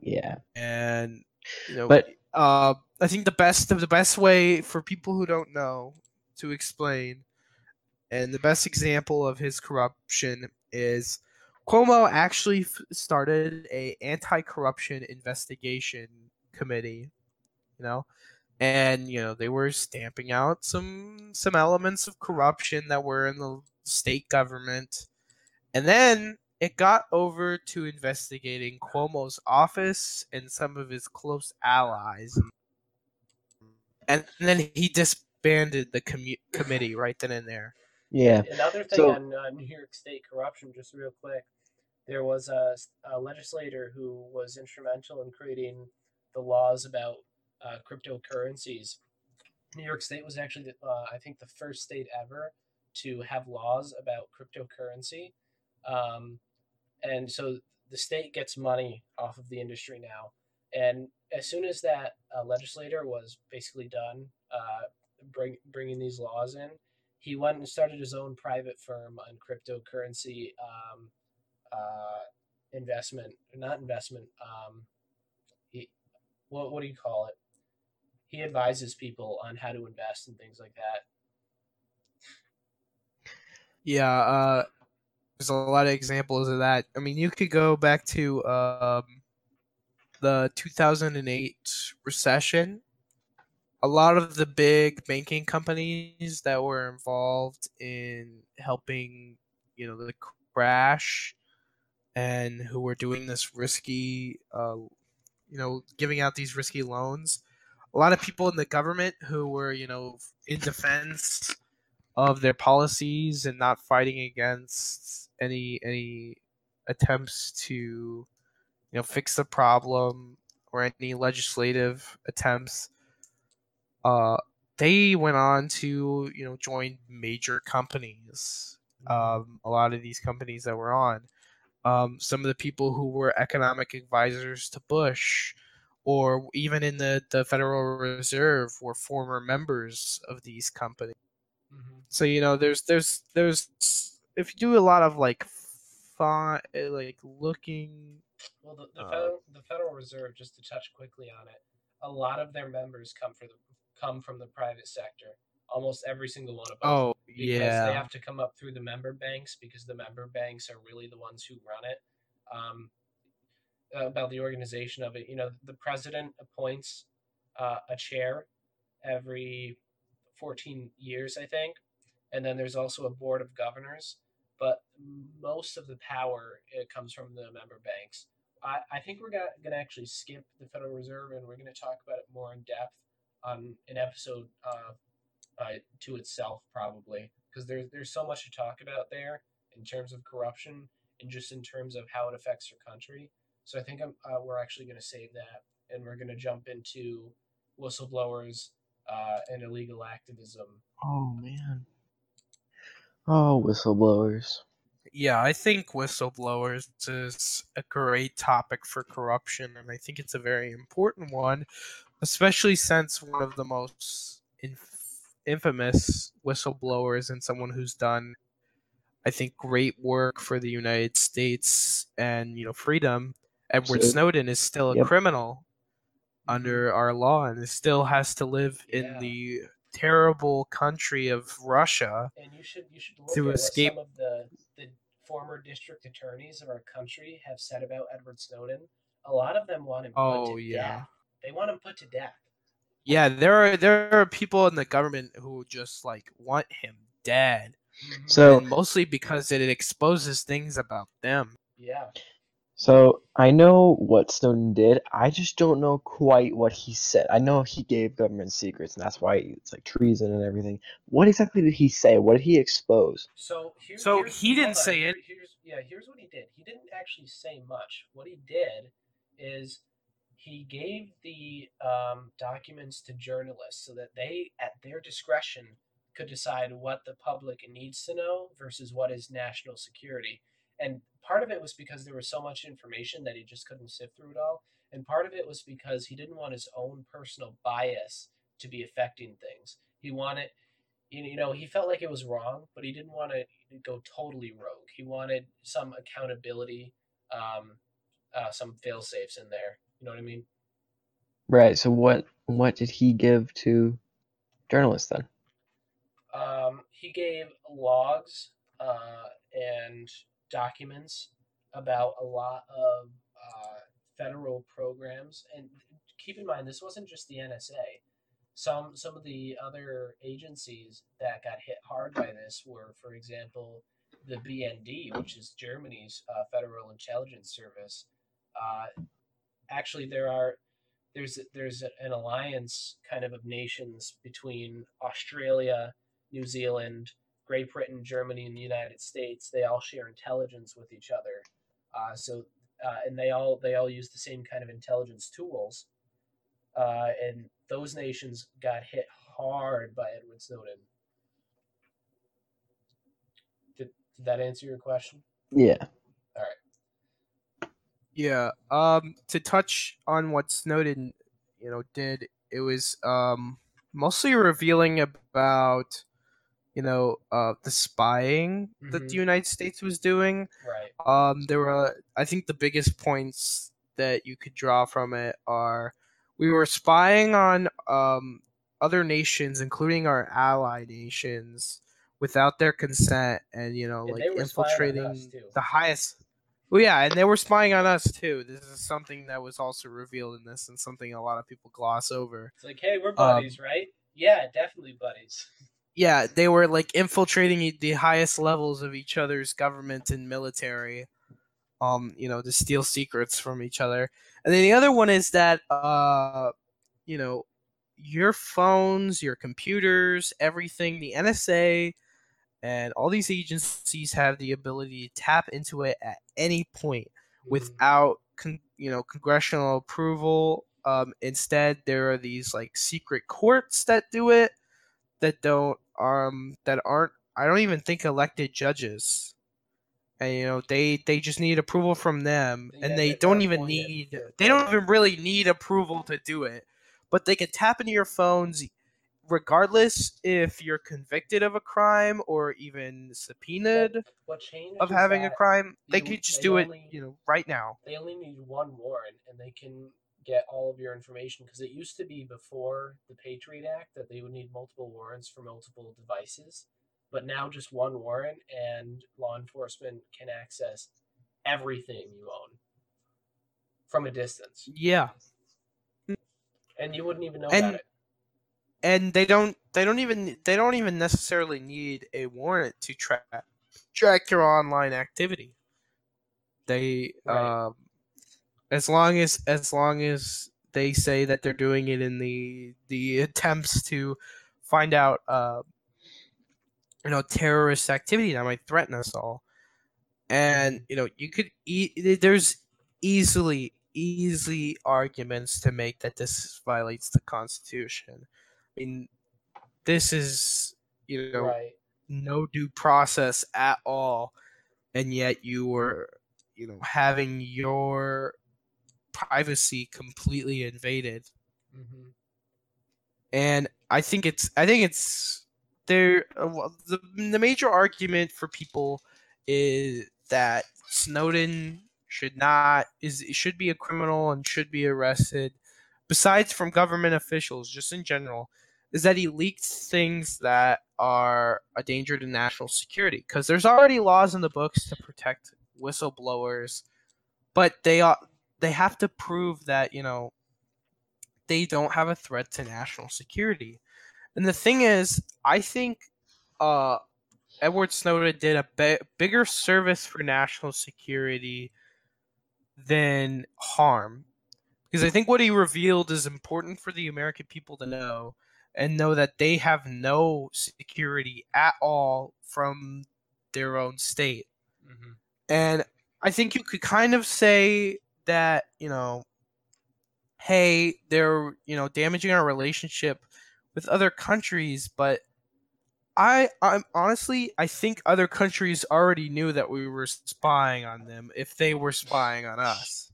Yeah, and you know, but uh, I think the best the best way for people who don't know to explain, and the best example of his corruption is Cuomo actually f- started a anti-corruption investigation committee, you know, and you know they were stamping out some some elements of corruption that were in the state government, and then it got over to investigating Cuomo's office and some of his close allies, and then he disbanded the commu- committee right then and there. yeah, Another thing So- on uh, New York State corruption, just real quick, there was a, a legislator who was instrumental in creating the laws about uh, cryptocurrencies. New York State was actually, the- uh, I think, the first state ever to have laws about cryptocurrency. Um, and so the state gets money off of the industry now. And as soon as that uh, legislator was basically done uh, bring, bringing these laws in, he went and started his own private firm on cryptocurrency um, uh, investment, not investment. Um, he, what what do you call it? He advises people on how to invest and things like that. Yeah, uh, there's a lot of examples of that. I mean, you could go back to um, the 2008 recession. A lot of the big banking companies that were involved in helping, you know, the crash, and who were doing this risky, uh, you know, giving out these risky loans. A lot of people in the government who were, you know, in defense of their policies and not fighting against any any attempts to you know fix the problem or any legislative attempts uh they went on to you know join major companies um a lot of these companies that were on um some of the people who were economic advisors to bush or even in the the federal reserve were former members of these companies Mm-hmm. so you know, there's there's there's if you do a lot of like font like looking. Well, the, the, Uh, federal, the Federal Reserve, just to touch quickly on it, a lot of their members come from the come from the private sector. Almost every single one of them. Oh because yeah. they have to come up through the member banks because the member banks are really the ones who run it. Um, about the organization of it, you know, the president appoints uh, a chair every 14 years, I think, and then there's also a board of governors. But most of the power it comes from the member banks. I, I think we're gonna, gonna actually skip the Federal Reserve and we're gonna talk about it more in depth on an episode uh, uh, to itself probably because there's there's so much to talk about there in terms of corruption and just in terms of how it affects your country. So I think I'm, uh, we're actually going to save that and we're going to jump into whistleblowers uh, and illegal activism. Oh man. Oh, whistleblowers. Yeah, I think whistleblowers is a great topic for corruption, and I think it's a very important one, especially since one of the most inf- infamous whistleblowers and someone who's done, I think, great work for the United States and you know freedom. Edward So- Snowden is still a Yep. criminal under mm-hmm. our law and still has to live Yeah. in the terrible country of Russia. And you should you should look To at escape- what some of the the former district attorneys of our country have said about Edward Snowden. A lot of them want him put Oh, to yeah. death. They want him put to death. Yeah, there are there are people in the government who just like want him dead. Mm-hmm. So and mostly because it exposes things about them. yeah, So I know what Snowden did. I just don't know quite what he said. I know he gave government secrets, and that's why it's like treason and everything. What exactly did he say? What did he expose? So here, So here's- he didn't say it. Here's yeah. Here's what he did. He didn't actually say much. What he did is he gave the um, documents to journalists so that they, at their discretion, could decide what the public needs to know versus what is national security. And part of it was because there was so much information that he just couldn't sift through it all. And part of it was because he didn't want his own personal bias to be affecting things. He wanted you know, he felt like it was wrong, but he didn't want to go totally rogue. He wanted some accountability, um, uh, some fail safes in there. You know what I mean? Right. So what what did he give to journalists then? Um, he gave logs uh, and documents about a lot of uh, federal programs. And keep in mind, this wasn't just the NSA. Some some of the other agencies that got hit hard by this were, for example, the BND, which is Germany's uh, Federal Intelligence Service. Actually, there are there's there's an alliance kind of of nations between Australia, New Zealand, Great Britain, Germany, and the United States. They all share intelligence with each other. Uh, so uh, and they all they all use the same kind of intelligence tools. Uh, and those nations got hit hard by Edward Snowden. Did, did that answer your question? Yeah. Yeah. Um to touch on what Snowden, you know, did, it was um mostly revealing about you know, uh the spying that Mhm. the United States was doing. Right. Um there were I think the biggest points that you could draw from it are we were spying on um other nations including our ally nations without their consent and you know And like they were spying on infiltrating the highest well yeah and they were spying on us too this is something that was also revealed in this and something a lot of people gloss over It's like, hey, we're buddies, right? Yeah, definitely buddies. yeah they were like infiltrating the highest levels of each other's government and military um you know to steal secrets from each other and then the other one is that uh you know your phones your computers everything the nsa and all these agencies have the ability to tap into it at any point without con- you know congressional approval. Um instead there are these like secret courts that do it that don't um that aren't i don't even think elected judges. And you know they they just need approval from them Yeah, and they don't even need They're don't even really need approval to do it but they can tap into your phones regardless if you're convicted of a crime or even subpoenaed of having a crime they you- could just they do only- it you know right now. They only need one warrant, and they can get all of your information because it used to be before the Patriot Act that they would need multiple warrants for multiple devices, but now just one warrant and law enforcement can access everything you own from a distance, Yeah, and you wouldn't even know And- about it. And they don't they don't even they don't even necessarily need a warrant to track track your online activity. They Right. um as long as as long as they say that they're doing it in the the attempts to find out uh you know terrorist activity that might threaten us all and you know you could e- there's easily easily arguments to make that this violates the constitution mean this is you know Right. no due process at all and yet you were you know having your privacy completely invaded hmm and I think it's I think it's there. uh, The the major argument for people is that Snowden should not is should be a criminal and should be arrested. Besides from government officials, just in general, is that he leaked things that are a danger to national security. Because there's already laws in the books to protect whistleblowers, but they are they have to prove that you know they don't have a threat to national security. And the thing is, I think uh, Edward Snowden did a bi- bigger service for national security than harm. Because I think what he revealed is important for the American people to know and know that they have no security at all from their own state. hmm And I think you could kind of say that, you know, hey, they're, you know, damaging our relationship with other countries, but I I'm honestly I think other countries already knew that we were spying on them if they were spying on us.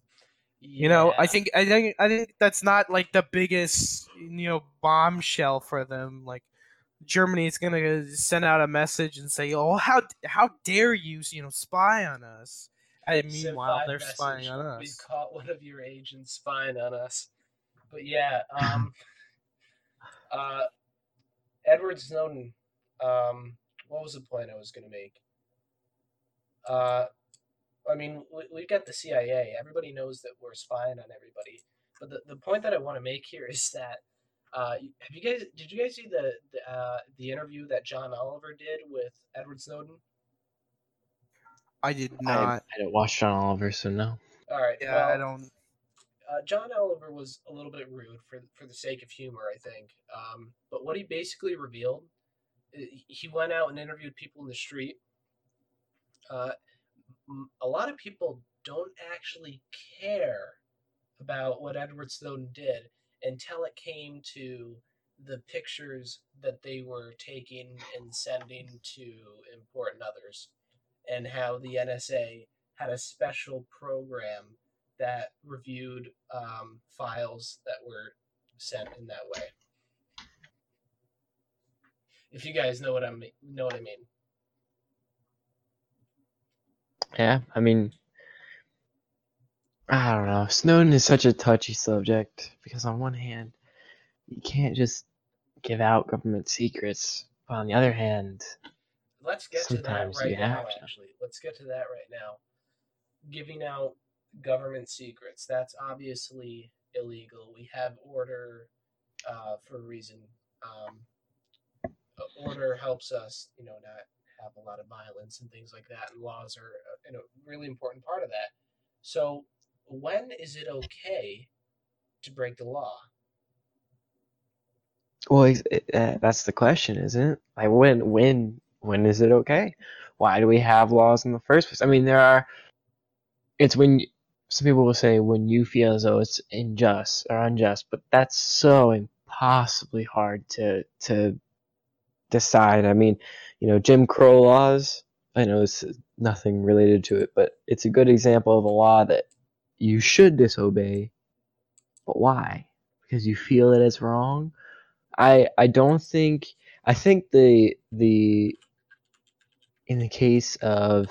You know, I think I think I think that's not like the biggest you know bombshell for them. Like Germany is gonna send out a message and say, "Oh, how how dare you you know spy on us?" And meanwhile, they're message, spying on us. We've caught one of your agents spying on us. But yeah, um, uh, Edward Snowden. Um, what was the point I was going to make? Uh, I mean, we, we've got the CIA. Everybody knows that we're spying on everybody. But the, the point that I want to make here is that uh, have you guys did you guys see the the, uh, the interview that John Oliver did with Edward Snowden? I did not. I don't watch John Oliver, so no. All right. yeah, I don't. uh, John Oliver was a little bit rude for for the sake of humor, I think. Um, but what he basically revealed, he went out and interviewed people in the street. Uh, m- a lot of people don't actually care about what Edward Snowden did until it came to the pictures that they were taking and sending to important others, and how the NSA had a special program that reviewed um, files that were sent in that way. If you guys know what I mean, know what I mean. Yeah, I mean, I don't know. Snowden is such a touchy subject because on one hand, you can't just give out government secrets, but on the other hand, Let's get to that Sometimes right you now. have to. Actually, let's get to that right now. Giving out government secrets. That's obviously illegal. We have order uh, for a reason. Um, uh, order helps us, you know, not have a lot of violence and things like that. And laws are a, a really important part of that. So, when is it okay to break the law? well, ex- uh, that's the question, isn't it? Like, when, when, when is it okay? Why do we have laws in the first place? I mean, there are. It's when some people will say when you feel as though it's unjust or unjust, but that's so impossibly hard to to decide. I mean, you know, Jim Crow laws. I know it's nothing related to it, but it's a good example of a law that you should disobey. But why? Because you feel that it's wrong. I I don't think I think the the in the case of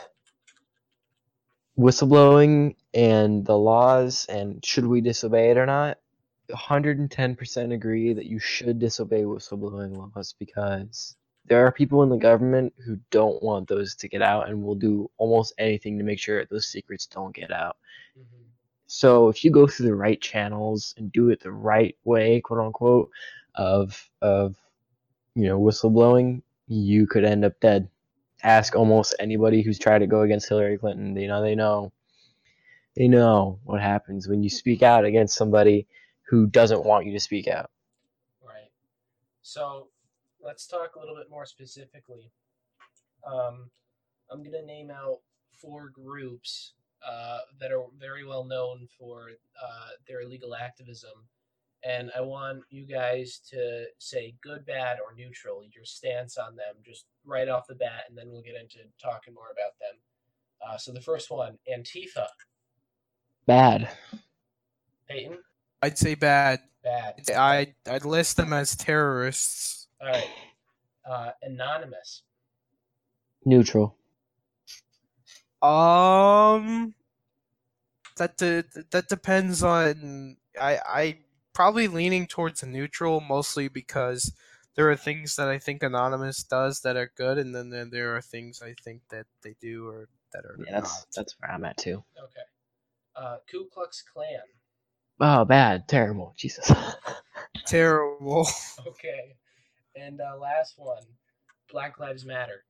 whistleblowing and the laws and should we disobey it or not 110% agree that you should disobey whistleblowing laws because there are people in the government who don't want those to get out and will do almost anything to make sure those secrets don't get out Mhm. so if you go through the right channels and do it the right way, quote unquote, of of you know whistleblowing, you could end up dead. Ask almost anybody who's tried to go against Hillary Clinton. They know they know they know what happens when you speak out against somebody who doesn't want you to speak out. Right. So let's talk a little bit more specifically. Um, I'm going to name out four groups uh, that are very well known for uh, their illegal activism. And I want you guys to say good, bad, or neutral, your stance on them, just right off the bat, and then we'll get into talking more about them. Uh, so the first one, Antifa. Bad. Peyton, I'd say bad. bad. I I'd list them as terrorists. All right. Uh, Anonymous. Neutral. Um, that de- that depends on. I I probably leaning towards neutral mostly because there are things that I think Anonymous does that are good, and then, then there are things I think that they do or that are Yeah, that's not. that's where I'm at too. Okay. Uh, Ku Klux Klan. Oh, bad, terrible, Jesus. Terrible. Okay. And uh, last one, Black Lives Matter.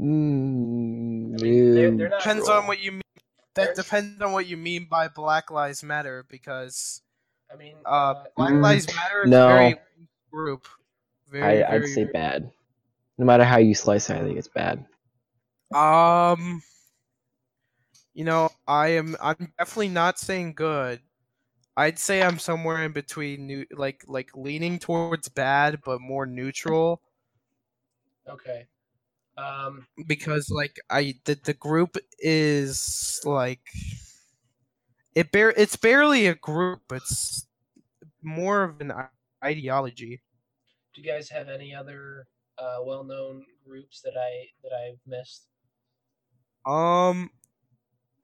Mm, I mean, they're, they're you- not. depends on what you mean. They're- That depends on what you mean by Black Lives Matter because I mean, uh, uh, Black Mm, Lives Matter is no. a very group. Very, I, I'd say very- bad. No matter how you slice it, I think it's bad. Um, you know, I am. I'm definitely not saying good. I'd say I'm somewhere in between, new, like like leaning towards bad, but more neutral okay. Um, because like I the the group is like it bare it's barely a group. It's more of an ideology. do you guys have any other uh, well-known groups that I that I've missed? Um,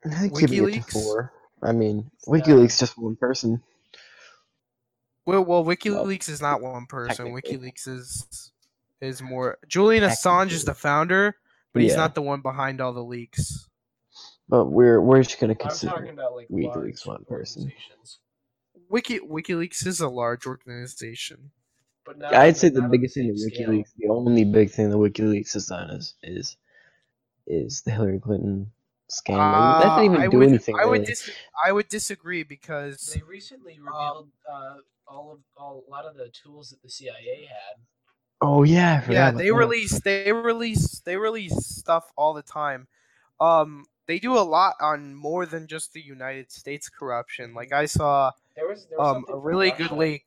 I think keep it to WikiLeaks? four. I mean, WikiLeaks just one person. well, well, WikiLeaks is not one person. WikiLeaks is is more. Julian Assange is the founder, but he's not the one behind all the leaks. But we're we're just gonna consider. about like WikiLeaks one person. Wiki WikiLeaks is a large organization. but not. I'd say the biggest thing that scale. WikiLeaks, the only big thing that WikiLeaks has done is is is the Hillary Clinton scandal. that Uh, didn't even I do would, anything. I would really. dis- I would disagree because They recently revealed uh, all of all a lot of the tools that the CIA had. oh yeah, yeah, they that. release they release they release stuff all the time. Um, they do a lot on more than just the United States corruption. Like I saw There was there was um a really good Russia. leak.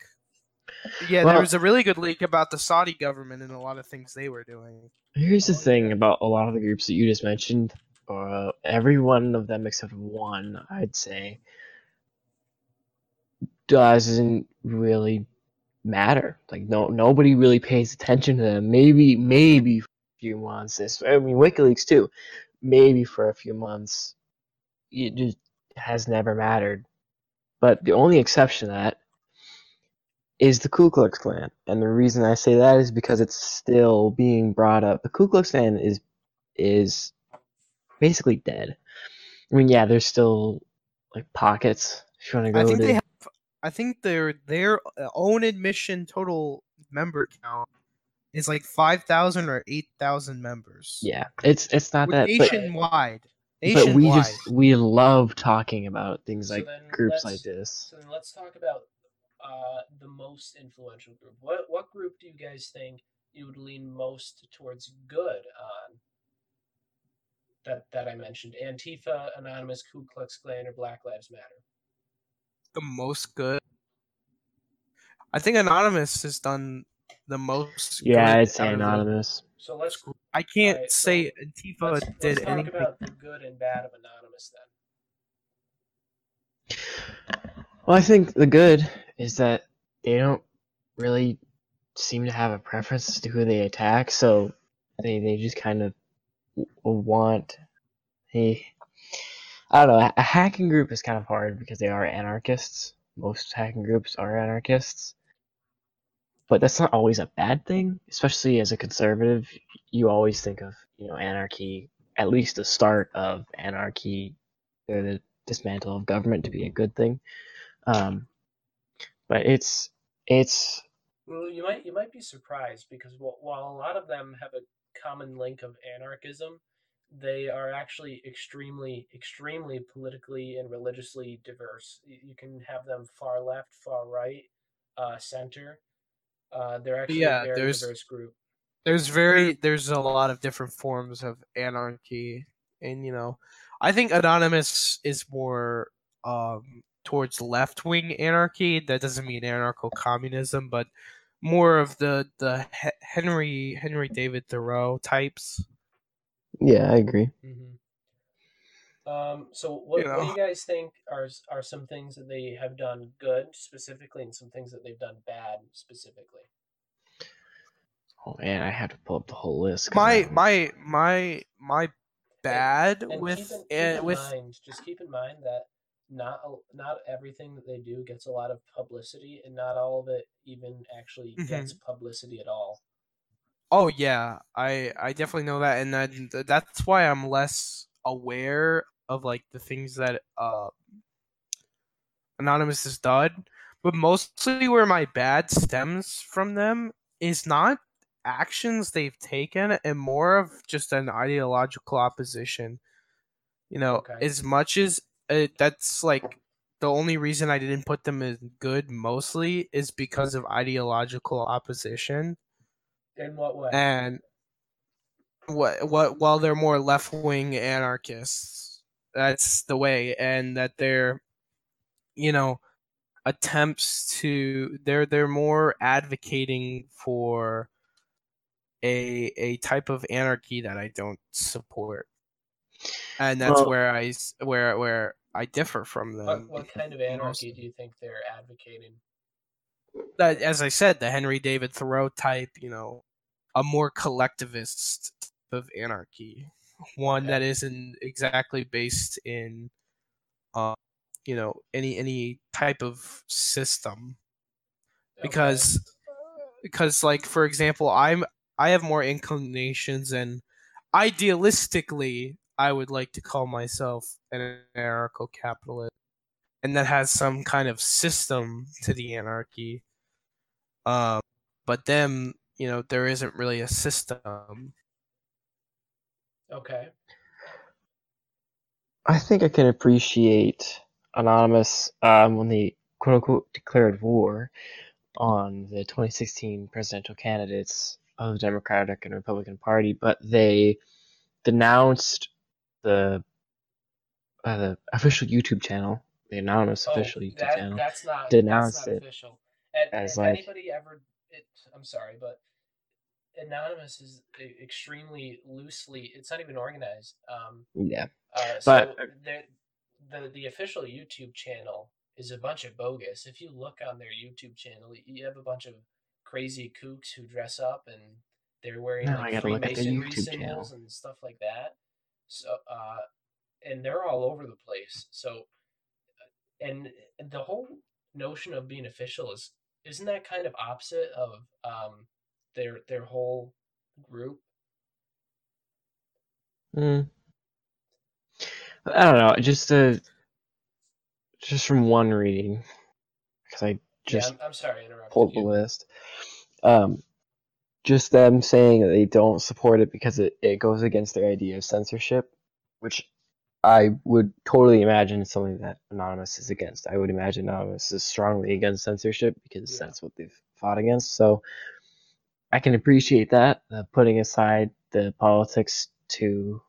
Yeah, Well- there was a really good leak about the Saudi government and a lot of things they were doing. Here's the thing about a lot of the groups that you just mentioned. Uh, every one of them except one, I'd say, doesn't really matter. Like no, nobody really pays attention to them. Maybe, maybe for a few months. This, I mean, WikiLeaks too. Maybe for a few months, it just has never mattered. But the only exception to that is the Ku Klux Klan, and the reason I say that is because it's still being brought up. The Ku Klux Klan is is basically dead. I mean, yeah, there's still like pockets. If you want to go I think to, they have. I think their their own admission total member count is like five thousand or eight thousand members. yeah, it's it's not With that. But, nationwide. but Nationwide. we just we love talking about things So like then groups like this. So then let's talk about uh, the most influential group. What what group do you guys think you would lean most towards good on? That that I mentioned: Antifa, Anonymous, Ku Klux Klan, or Black Lives Matter. the most good. I think Anonymous has done the most. Yeah, good it's out anonymous. So let's I can't Alright, so say Antifa let's, did let's talk anything. about the good and bad of Anonymous then. Well, I think the good is that they don't really seem to have a preference as to who they attack, so they they just kind of w- want hey I don't know. A hacking group is kind of hard because they are anarchists. Most hacking groups are anarchists. But that's not always a bad thing, especially as a conservative. You always think of, you know, anarchy, at least the start of anarchy, or the dismantle of government to be a good thing. Um, but it's it's Well, you might you might be surprised because wh- while a lot of them have a common link of anarchism, they are actually extremely extremely politically and religiously diverse. You can have them far left, far right, uh, center. Uh, they're actually Yeah, a very there's- diverse group. there's very there's a lot of different forms of anarchy and you know i think anonymous is more um towards left-wing anarchy that doesn't mean anarcho-communism but more of the the henry henry david thoreau types yeah, I agree. hmm Um, so what, You what do you guys think are are some things that they have done good specifically, and some things that they've done bad specifically? Oh man, I have to pull up the whole list. my I- my my my bad And with keep in, keep in with mind, just keep in mind that not not everything that they do gets a lot of publicity, and not all of it even actually gets Mm-hmm. publicity at all. Oh yeah, I I definitely know that, and then th- that's why I'm less aware of like the things that uh Anonymous has done. But mostly where my bad stems from them is not actions they've taken, and more of just an ideological opposition. You know, Okay. as much as uh, that's like the only reason I didn't put them in good mostly is because of ideological opposition In what way? and what what while they're more left wing anarchists, that's the way, and that they're, you know, attempts to they're they're more advocating for a a type of anarchy that I don't support, and that's Well- where I s- where where I differ from them. what, what kind of anarchy do you think they're advocating? that as I said, the Henry David Thoreau type, you know, a more collectivist type of anarchy, one Okay. that isn't exactly based in, uh, you know, any any type of system. Okay. Because, because like for example, I'm I have more inclinations and idealistically, I would like to call myself an anarcho-capitalist, and that has some kind of system to the anarchy. Um, but then you know there isn't really a system. okay, I think I can appreciate Anonymous um, when they quote unquote declared war on the 2016 presidential candidates of the Democratic and Republican Party, but they denounced the uh, the official YouTube channel, the Anonymous Oh, official YouTube that, channel. That's not denounced that's not it official. And as, like- anybody ever, it, I'm sorry, but anonymous is extremely loosely. It's not even organized. Um, Yeah, uh, But- so the the the official YouTube channel is a bunch of bogus. If you look on their YouTube channel, you have a bunch of crazy kooks who dress up and they're wearing Now I like gotta look at their YouTube symbols channel. and stuff like that. So, uh, and they're all over the place. So, and the whole notion of being official is isn't that kind of opposite of um their their whole group? Mm. I don't know. Just uh, just from one reading, because I just yeah, I'm, I'm sorry, pulled the list. Um, just them saying that they don't support it because it, it goes against their idea of censorship, which I would totally imagine is something that Anonymous is against. I would imagine Anonymous is strongly against censorship because Yeah. that's what they've fought against. So I can appreciate that, uh, putting aside the politics to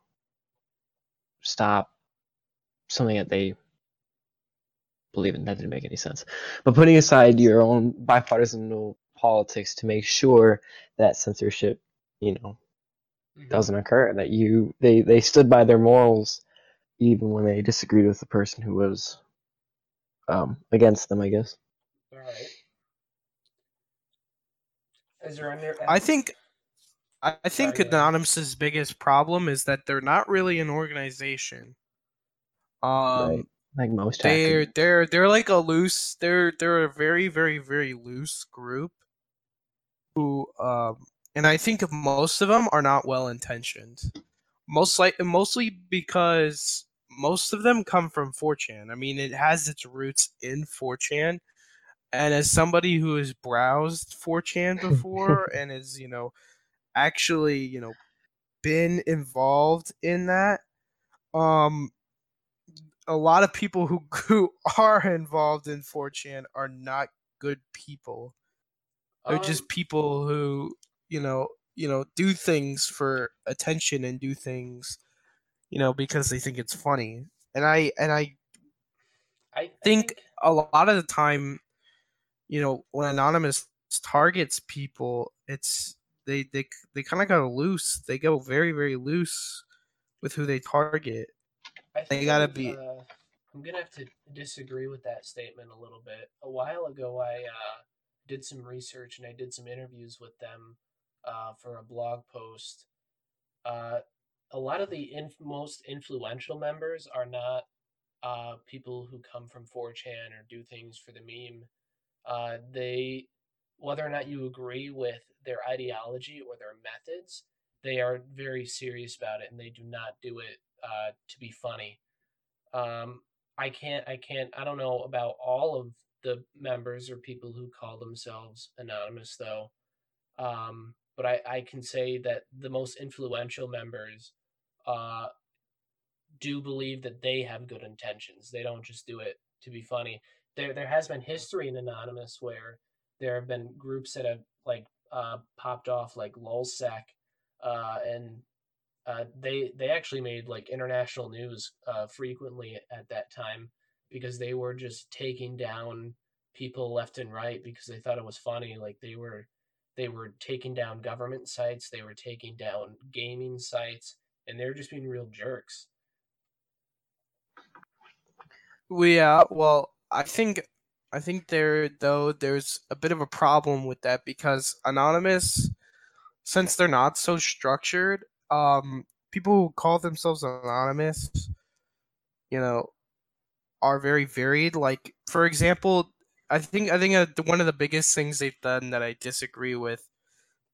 stop something that they believe in. That didn't make any sense. But putting aside your own bipartisan politics to make sure that censorship, you know, Mhm. doesn't occur. That you they they stood by their morals even when they disagreed with the person who was um against them. I guess. All right. Is there any? I think I I think Sorry, go ahead. Anonymous's biggest problem is that they're not really an organization. Um, Right. Like most they're hackers. they're they're like a loose they're they're a very very very loose group who um and I think most of them are not well intentioned. Most like mostly because most of them come from 4chan. I mean, it has its roots in 4chan. And as somebody who has browsed 4chan before and is, you know, actually, you know, been involved in that, um a lot of people who who are involved in 4chan are not good people. They're Um, just people who, you know, you know, do things for attention and do things, you know, because they think it's funny. And I and I I, I think a lot of the time, you know, when anonymous targets people, it's they they they kind of go loose. They go very very loose with who they target. I They gotta be- Uh, I'm gonna have to disagree with that statement a little bit. A while ago, I uh, did some research and I did some interviews with them uh, for a blog post. Uh, a lot of the inf- most influential members are not uh, people who come from 4chan or do things for the meme. Uh, they, whether or not you agree with their ideology or their methods, they are very serious about it and they do not do it uh, to be funny. Um, I can't, I can't, I don't know about all of the members or people who call themselves anonymous though. Um, but I, I can say that the most influential members uh, do believe that they have good intentions. They don't just do it to be funny. There, there has been history in anonymous where there have been groups that have like uh, popped off, like LulzSec, uh, and uh, they they actually made like international news uh, frequently at that time because they were just taking down people left and right because they thought it was funny. Like they were they were taking down government sites, they were taking down gaming sites, and they were just being real jerks. Yeah, well, I think I think there though there's a bit of a problem with that because anonymous since they're not so structured, um people who call themselves anonymous, you know, are very varied. Like for example, I think I think uh, one of the biggest things they've done that I disagree with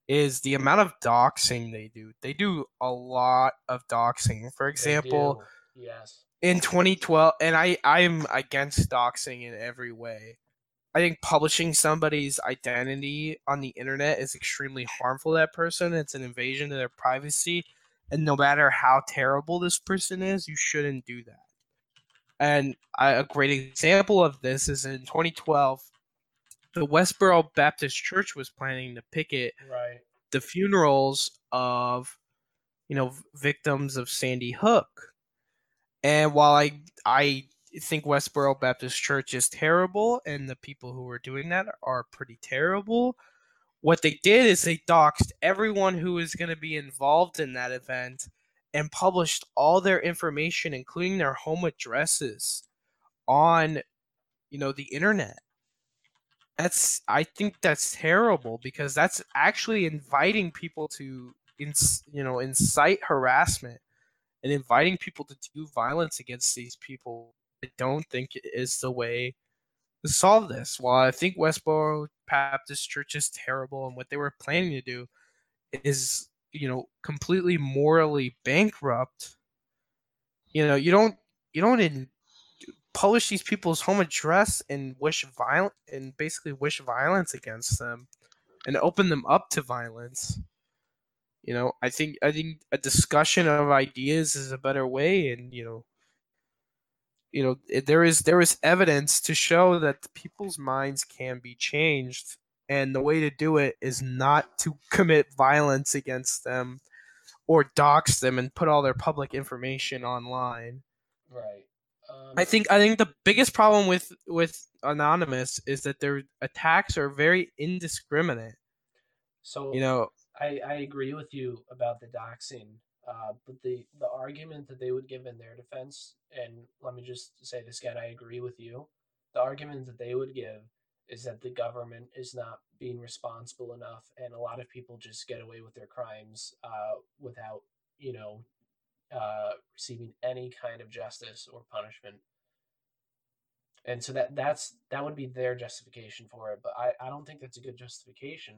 is the amount of doxing they do. They do a lot of doxing. For example, yes, in 2012 and i i'm against doxing in every way i think publishing somebody's identity on the internet is extremely harmful to that person it's an invasion of their privacy and no matter how terrible this person is you shouldn't do that and a great example of this is in 2012 the westboro baptist church was planning to picket right. the funerals of you know victims of Sandy Hook. And while I I think Westboro Baptist Church is terrible and the people who are doing that are pretty terrible, what they did is they doxed everyone who was going to be involved in that event and published all their information including their home addresses on you know the internet. That's i think that's terrible because that's actually inviting people to ins, you know incite harassment and inviting people to do violence against these people. I don't think is the way to solve this. While i think westboro baptist church is terrible and what they were planning to do is you know completely morally bankrupt you know you don't you don't in, publish these people's home address and wish violent and basically wish violence against them and open them up to violence. You know i think i think a discussion of ideas is a better way and you know you know there is there is evidence to show that people's minds can be changed and the way to do it is not to commit violence against them or dox them and put all their public information online Right. Um, I think I think the biggest problem with with anonymous is that their attacks are very indiscriminate. so. You know, I, I agree with you about the doxing, uh, but the, the argument that they would give in their defense, and let me just say this again, I agree with you. The argument that they would give is that the government is not being responsible enough, and a lot of people just get away with their crimes uh, without, you know, uh, receiving any kind of justice or punishment. And so that that's that would be their justification for it, but I, I don't think that's a good justification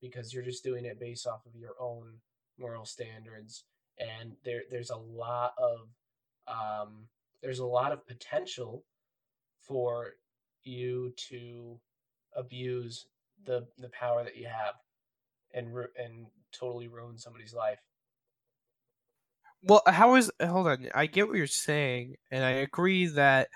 because you're just doing it based off of your own moral standards and there there's a lot of um, there's a lot of potential for you to abuse the the power that you have and and totally ruin somebody's life. Well, how is hold on? I get what you're saying, and I agree that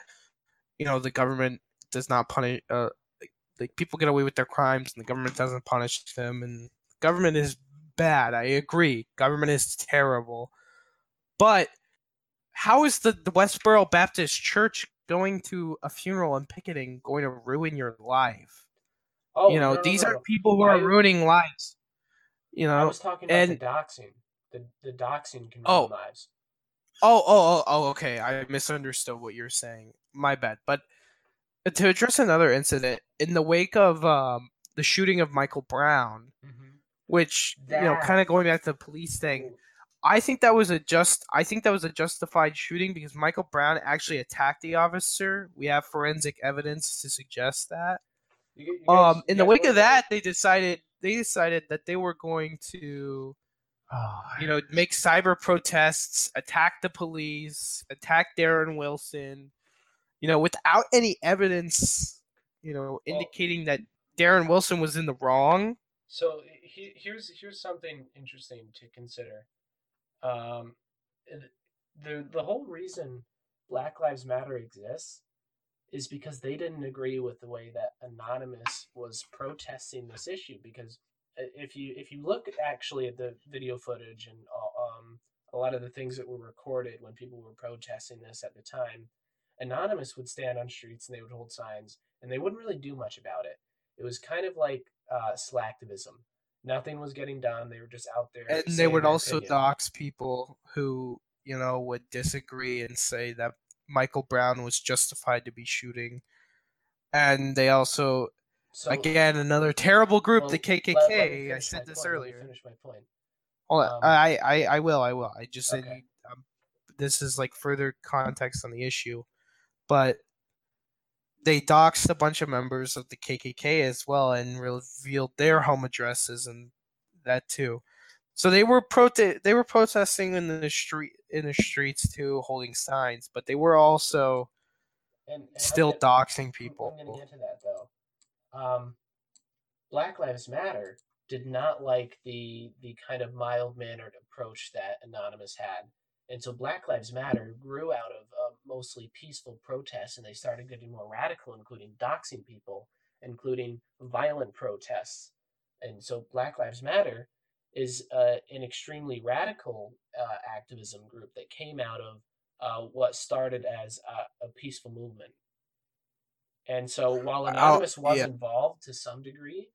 you know the government does not punish. Uh, like, like people get away with their crimes, and the government doesn't punish them, and government is bad. I agree. Government is terrible, but how is the the Westboro Baptist Church going to a funeral and picketing going to ruin your life? Oh, you know, no, no, these no, are people who are ruining lives. You know, I was talking about and- the doxing. The the doxing can Oh. ruin lives. Oh, oh, oh, oh, okay. I misunderstood what you're saying. My bad. But to address another incident, in the wake of um, the shooting of Michael Brown, which you know, kind of going back to the police thing, I think that was a just. I think that was a justified shooting because Michael Brown actually attacked the officer. We have forensic evidence to suggest that. You, you guys- Um, you in the wake of know- that, they decided they decided that they were going to Oh, you know, make cyber protests, attack the police, attack Darren Wilson, you know, without any evidence, you know, indicating that Darren Wilson was in the wrong. So he, here's here's something interesting to consider. Um, the the whole reason Black Lives Matter exists is because they didn't agree with the way that Anonymous was protesting this issue. Because if you if you look actually at the video footage and uh, um, a lot of the things that were recorded when people were protesting this at the time, Anonymous would stand on streets and they would hold signs and they wouldn't really do much about it. It was kind of like uh, slacktivism. Nothing was getting done. They were just out there. And they would also opinion. dox people who, you know, would disagree and say that Michael Brown was justified to be shooting. And they also, So, again, another terrible group, well, the let- let KKK. I said this point, earlier. Finish my point. Hold on. Um, I, I, I will. I will. I just said Okay. um, this is like further context on the issue, but they doxed a bunch of members of the KKK as well and revealed their home addresses and that too. So they were prote- they were protesting in the street in the streets too, holding signs, but they were also And, and still gonna- doxing I'm- I'm going to get to that though. Um, Black Lives Matter did not like the the kind of mild mannered approach that Anonymous had, and so Black Lives Matter grew out of uh, mostly peaceful protests, and they started getting more radical, including doxing people, including violent protests, and so Black Lives Matter is uh, an extremely radical uh, activism group that came out of uh, what started as a, a peaceful movement. And so while Anonymous was yeah. involved to some degree,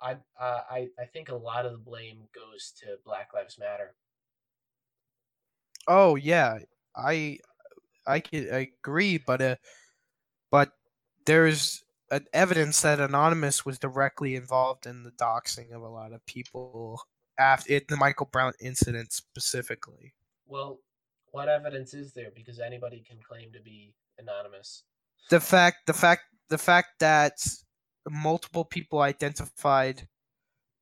I, uh, I I think a lot of the blame goes to Black Lives Matter. Oh yeah, I I could agree, but uh, but there's an evidence that Anonymous was directly involved in the doxing of a lot of people after it, the Michael Brown incident specifically. Well, what evidence is there? Because anybody can claim to be anonymous. The fact, the fact, the fact that multiple people identified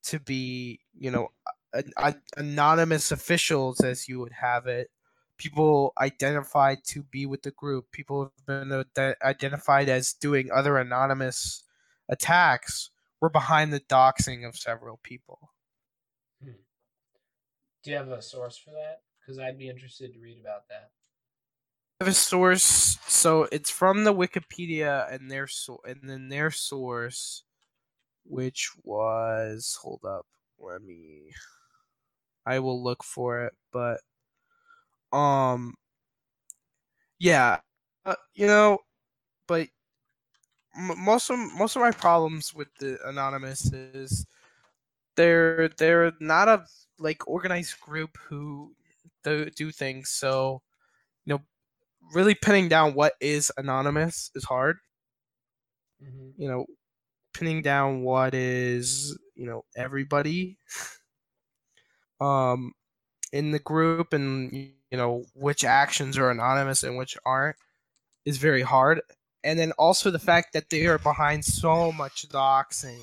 to be, you know, an, an, anonymous officials, as you would have it, people identified to be with the group, people have been ide- identified as doing other anonymous attacks, were behind the doxing of several people. Do you have a source for that? Because I'd be interested to read about that. I have a source, so it's from the Wikipedia and their so and then their source, which was hold up, let me. I will look for it, but um, yeah, uh, you know, but most of most of my problems with the anonymous is they're they're not a like organized group who do, do things. So you know really pinning down what is anonymous is hard. Mm-hmm. you know pinning down what is you know everybody. Um in the group and you you know which actions are anonymous and which aren't is very hard. And then also the fact that they are behind so much doxing.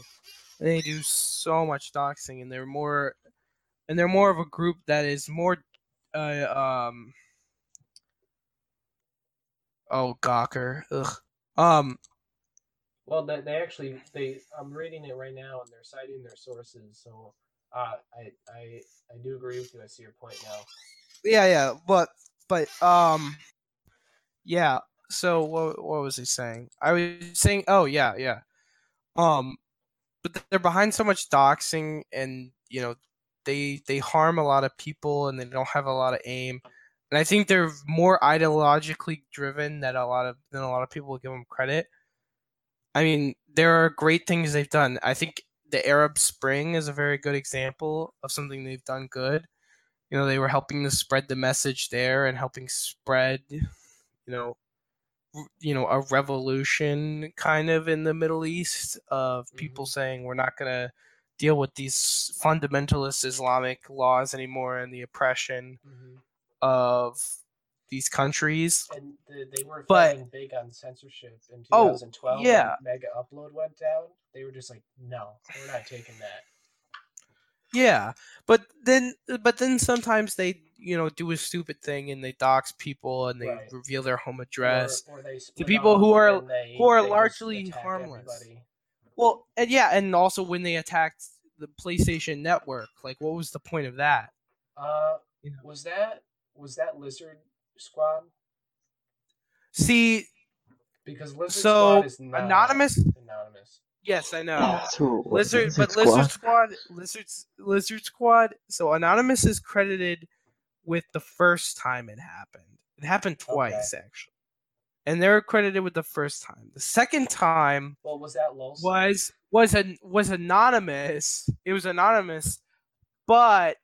They do so much doxing and they're more and they're more of a group that is more uh, um oh gawker ugh um Well, they, they actually they I'm reading it right now and they're citing their sources. So uh, I I I do agree with you. I see your point now. yeah yeah but but um yeah so what, what was he saying i was saying oh yeah yeah um but they're behind so much doxing and you know they they harm a lot of people and they don't have a lot of aim. And i think they're more ideologically driven that a lot of than a lot of people will give them credit. I mean there are great things they've done. I think the arab spring is a very good example of something they've done good. You know they were helping to spread the message there and helping spread you know you know a revolution kind of in the middle east of mm-hmm. people saying we're not going to deal with these fundamentalist islamic laws anymore and the oppression Mm-hmm. of these countries And the, they were But- big on censorship in Oh, 2012. yeah. when Mega Upload went down. They were just like, no, we're not taking that. yeah but then but then sometimes they you know do a stupid thing and they dox people and they Right. reveal their home address Or, or split people who are- they, who are largely harmless. everybody. Well, and yeah, and also when they attacked the PlayStation Network, like what was the point of that? Uh, You know. was that was that Lizard Squad? See, Because Lizard So, Squad is not Anonymous- Anonymous. yes, I know. That's Lizard, Lizard but Squad. Lizard Squad, Lizard, Lizard Squad. So Anonymous is credited with the first time it happened. It happened twice actually, and they're credited with the first time. The second time Well, was that Lol? was was an was anonymous. It was anonymous, but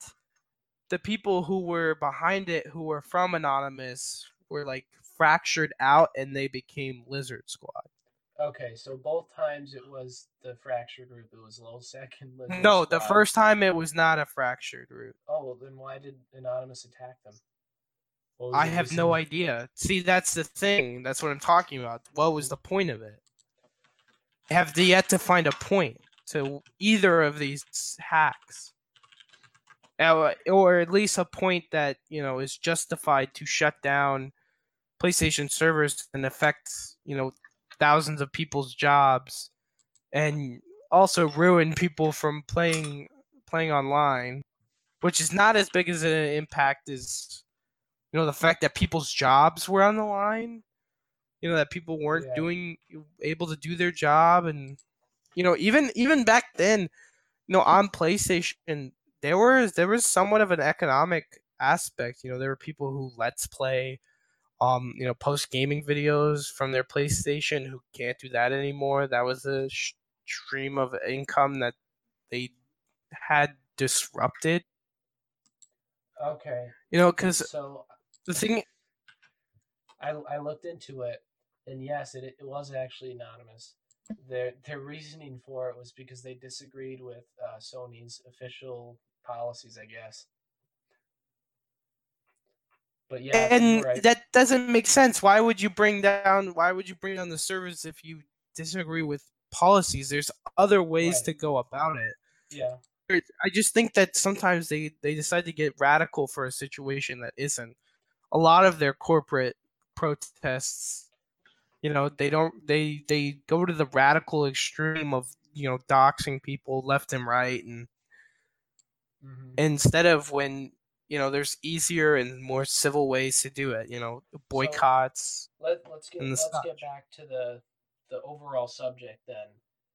the people who were behind it, who were from anonymous, were like fractured out, and they became Lizard Squad. Okay, so both times it was the fractured group. It was Lol second. Lizard No, the first time it was not a fractured route. Oh, well, then why did Anonymous attack them? I have no idea. See, that's the thing. That's what I'm talking about. What was the point of it? I have yet to find a point to either of these hacks. Or at least a point that, you know, is justified to shut down PlayStation servers and affect, you know, thousands of people's jobs and also ruin people from playing playing online, which is not as big as an impact as you know the fact that people's jobs were on the line. You know that people weren't Yeah. doing able to do their job and you know even even back then you know on playstation there was there was somewhat of an economic aspect. You know there were people who let's play um you know post gaming videos from their playstation who can't do that anymore. That was a sh- stream of income that they had disrupted. Okay, you know because so the thing I, I looked into it, and yes, it, it was actually anonymous. Their their reasoning for it was because they disagreed with uh, Sony's official policies, I guess. But yeah, and right. that doesn't make sense. Why would you bring down? Why would you bring down the servers if you disagree with policies? There's other ways Right. to go about it. yeah, I just think that sometimes they they decide to get radical for a situation that isn't. A lot of their corporate protests, you know, they don't they they go to the radical extreme of you know doxing people left and right and hmm instead of when you know there's easier and more civil ways to do it you know boycotts let let's get let's such. get back to the the overall subject then,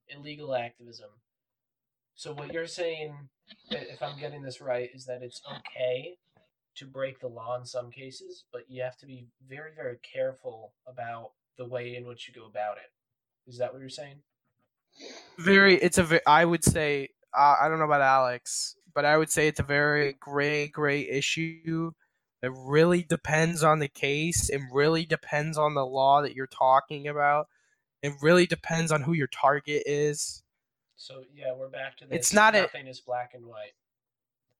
illegal activism. So what you're saying, if I'm getting this right, is that it's okay to break the law in some cases, but you have to be very very careful about the way in which you go about it. Is that what you're saying? very it's a i would say uh, i don't know about alex but i would say it's a very gray gray issue it really depends on the case it really depends on the law that you're talking about it really depends on who your target is So yeah, we're back to this. It's not a- nothing is black and white.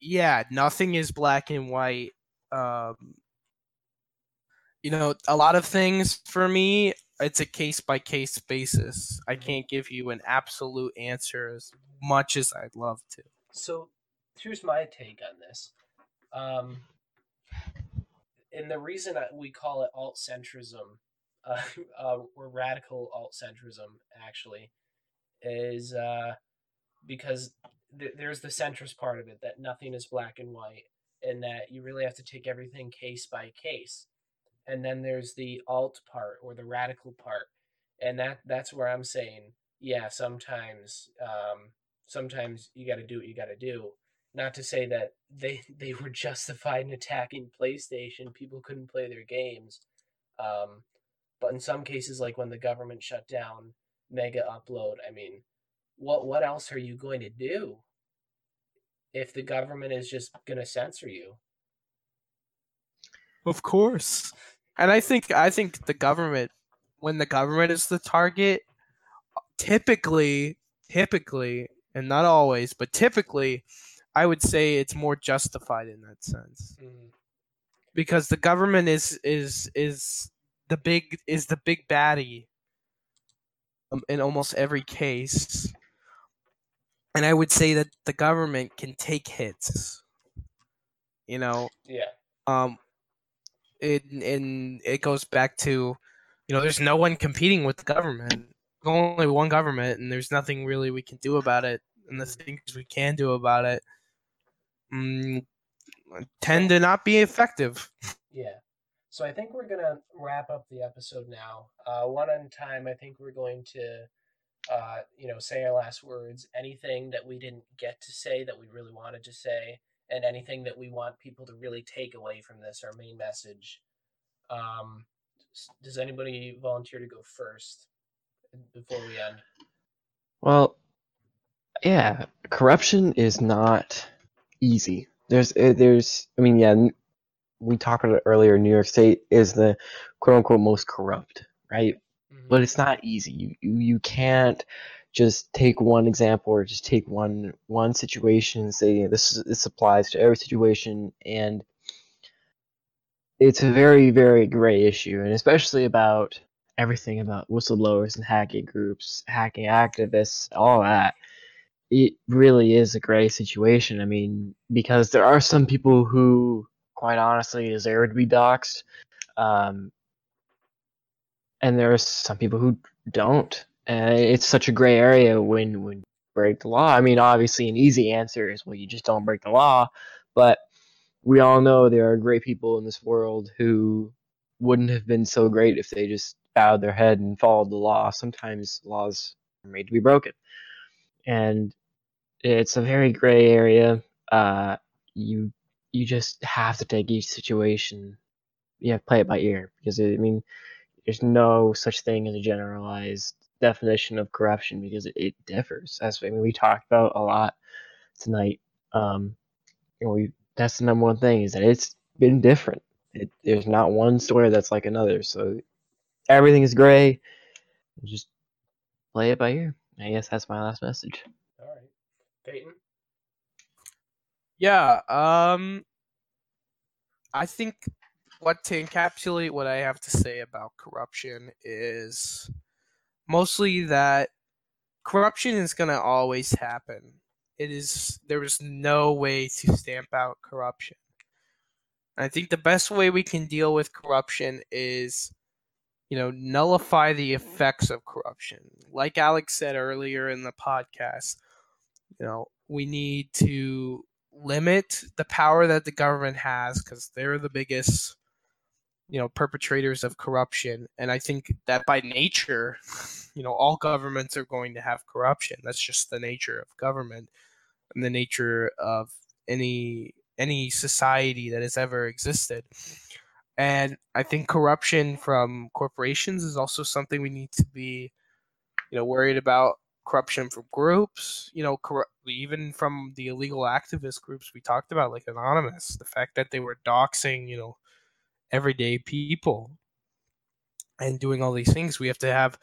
Yeah nothing is black and white um you know, a lot of things for me, it's a case by case basis. I Mhm. can't give you an absolute answer as much as I'd love to. So here's my take on this. Um, and the reason I- we call it alt centrism, uh, uh, or radical alt centrism, actually, is uh, because th- there's the centrist part of it that nothing is black and white, and that you really have to take everything case by case. And then there's the alt part or the radical part, and that that's where I'm saying, yeah, sometimes, um, sometimes you got to do what you got to do. Not to say that they they were justified in attacking PlayStation. People couldn't play their games. Um, but in some cases, like when the government shut down Mega Upload, I mean, what what else are you going to do if the government is just going to censor you? Of course. And I think I think the government when the government is the target typically typically and not always but typically I would say it's more justified in that sense because the government is is is the big is the big baddie um, in almost every case and I would say that the government can take hits you know Yeah. um it and it goes back to you know there's no one competing with the government only one government and there's nothing really we can do about it and the things we can do about it mm, tend to not be effective Yeah. So I think we're gonna wrap up the episode now. Uh, one on time. I think we're going to, uh, you know, say our last words. Anything that we didn't get to say that we really wanted to say, and anything that we want people to really take away from this, our main message. Um, does anybody volunteer to go first before we end? Well, yeah, corruption is not easy. There's, uh, there's, I mean, yeah, we talked about it earlier. New York State is the quote unquote most corrupt, right? But it's not easy. You, you, you can't just take one example or just take one one situation and say this is- this applies to every situation and it's a very very gray issue and especially about everything about whistleblowers and hacking groups hacking activists all that. It really is a gray situation. I mean because there are some people who quite honestly deserve to be doxxed. Um, and there are some people who don't. And it's such a gray area when when you break the law. I mean obviously an easy answer is well you just don't break the law. But we all know there are great people in this world who wouldn't have been so great if they just bowed their head and followed the law. Sometimes laws are made to be broken. And it's a very gray area. Uh you you just have to take each situation you have to play it by ear. Because i mean there's no such thing as a generalized definition of corruption because it, it differs. As I mean, we talked about a lot tonight. Um, and we that's the number one thing is that it's been different. It, there's not one story that's like another. So everything is gray. Just play it by ear. I guess that's my last message. All right, Peyton. Yeah, um I think what to encapsulate what I have to say about corruption is mostly that corruption is going to always happen. It is there is no way to stamp out corruption. I think the best way we can deal with corruption is you know, nullify the effects of corruption. Like Alex said earlier in the podcast, you know, we need to limit the power that the government has because they're the biggest you know perpetrators of corruption. And i think that by nature you know all governments are going to have corruption. That's just the nature of government and the nature of any any society that has ever existed. And i think corruption from corporations is also something we need to be you know worried about. Corruption from groups you know corru- even from the illegal activist groups we talked about like anonymous the fact that they were doxing you know everyday people and doing all these things we have to have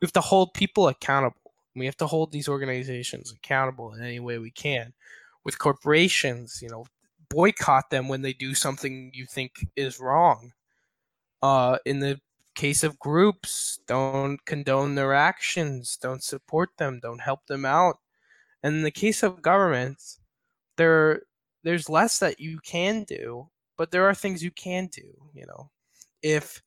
we have to hold people accountable. We have to hold these organizations accountable in any way we can. With corporations you know boycott them when they do something you think is wrong. Uh, in the case of groups, don't condone their actions, don't support them, don't help them out. And in the case of governments, there there's less that you can do, but there are things you can do. You know, if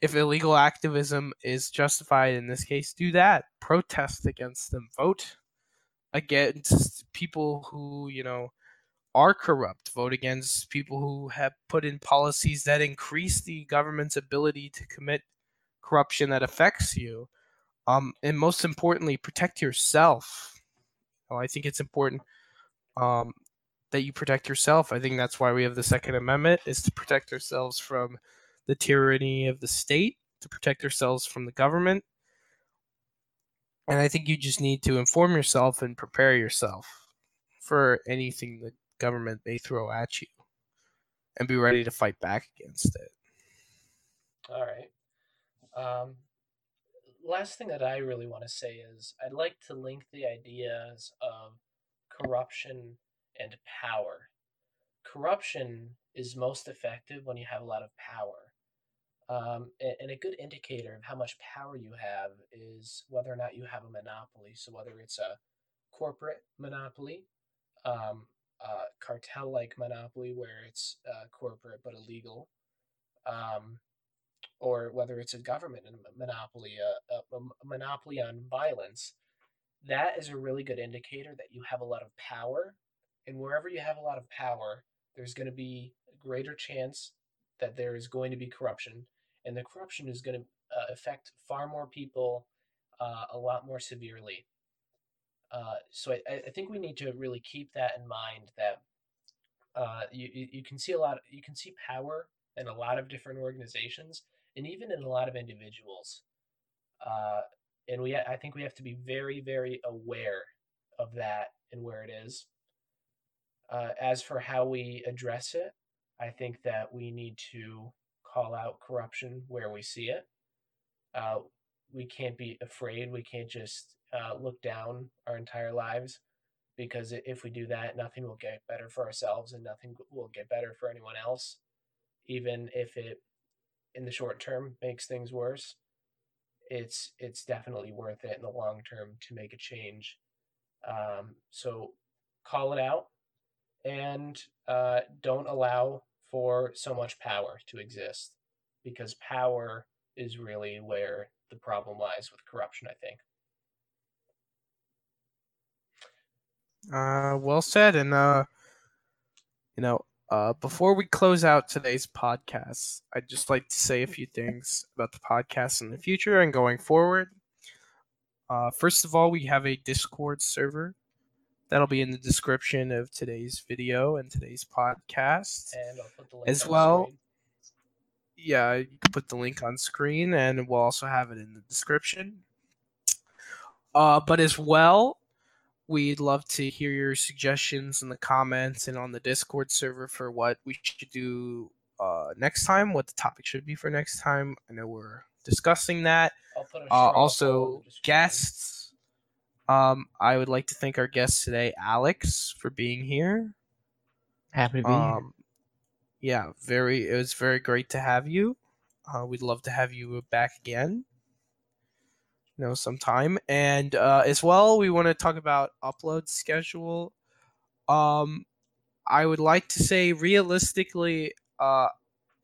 if illegal activism is justified in this case, do that. Protest against them. Vote against people who you know are corrupt. Vote against people who have put in policies that increase the government's ability to commit corruption that affects you. Um, and most importantly, protect yourself. I think it's important um, that you protect yourself. I think that's why we have the Second Amendment is to protect ourselves from the tyranny of the state, to protect ourselves from the government. And I think you just need to inform yourself and prepare yourself for anything the government may throw at you and be ready to fight back against it. All right. Um, last thing that I really want to say is I'd like to link the ideas of corruption and power. Corruption is most effective when you have a lot of power. Um, and a good indicator of how much power you have is whether or not you have a monopoly. So, whether it's a corporate monopoly, um, a cartel like monopoly where it's uh, corporate but illegal, um, or whether it's a government monopoly, a, a, a monopoly on violence, that is a really good indicator that you have a lot of power. And wherever you have a lot of power, there's going to be a greater chance that there is going to be corruption. And the corruption is going to uh, affect far more people uh, a lot more severely. Uh, so I, I, think we need to really keep that in mind that uh, you, you can see a lot, you can see power in a lot of different organizations and even in a lot of individuals. Uh, and we, I think we have to be very, very aware of that and where it is. Uh, as for how we address it, I think that we need to call out corruption where we see it. Uh, we can't be afraid. We can't just uh, look down our entire lives because if we do that, nothing will get better for ourselves and nothing will get better for anyone else, even if it in the short term makes things worse, it's it's definitely worth it in the long term to make a change. Um, so call it out and uh, don't allow for so much power to exist because power is really where the problem lies with corruption, I think. Uh, well said. And, uh, you know, uh, before we close out today's podcast, I'd just like to say a few things about the podcast in the future and going forward. Uh, first of all, we have a Discord server that'll be in the description of today's video and today's podcast. And as well. Yeah, you can put the link on screen, and we'll also have it in the description. Uh, but as well, We'd love to hear your suggestions in the comments and on the Discord server for what we should do uh, next time, what the topic should be for next time. I know we're discussing that. Uh, also, guests. Um, I would like to thank our guest today, Alex, for being here. Happy to be um, here. Yeah, very. It was very great to have you. Uh, we'd love to have you back again you know sometime and uh, as well we want to talk about upload schedule um i would like to say realistically uh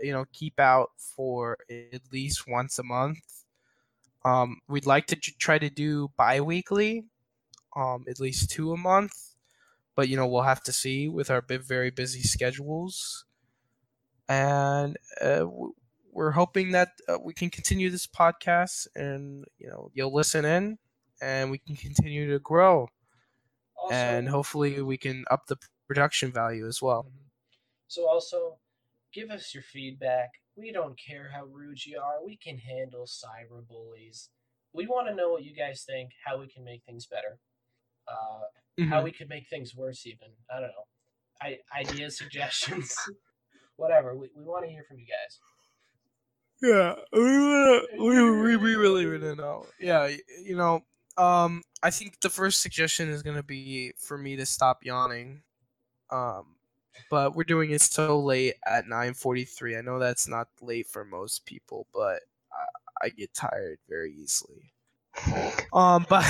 you know keep out for at least once a month um we'd like to try to do bi-weekly um at least two a month. But you know we'll have to see with our very busy schedules. And uh, we're hoping that uh, we can continue this podcast and you know you'll listen in and we can continue to grow. Also, and hopefully we can up the production value as well. Mm-hmm. so also give us your feedback. We don't care how rude you are. We can handle cyber bullies we want to know what you guys think how we can make things better uh, mm-hmm. how we could make things worse even i don't know I, ideas suggestions whatever we, we want to hear from you guys yeah, we we we, we really want to know. Yeah, you know, um, I think the first suggestion is gonna be for me to stop yawning. Um, but we're doing it so late at 9:43. I know that's not late for most people, but I, I get tired very easily. Um, but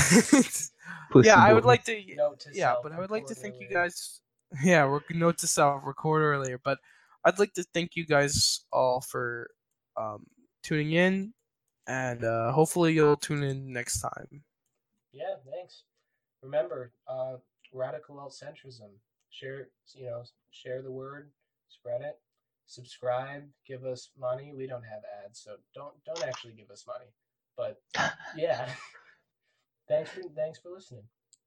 Pussy yeah, I would like to. Note to Yeah, self, but I would like to record thank you guys. Yeah, we're note to self record earlier, but I'd like to thank you guys all for um, tuning in, and uh, hopefully you'll tune in next time. Yeah, thanks. Remember, uh, radical alt centrism. Share, you know, share the word, spread it, subscribe, give us money. We don't have ads, so don't don't actually give us money. But yeah, thanks for thanks for listening.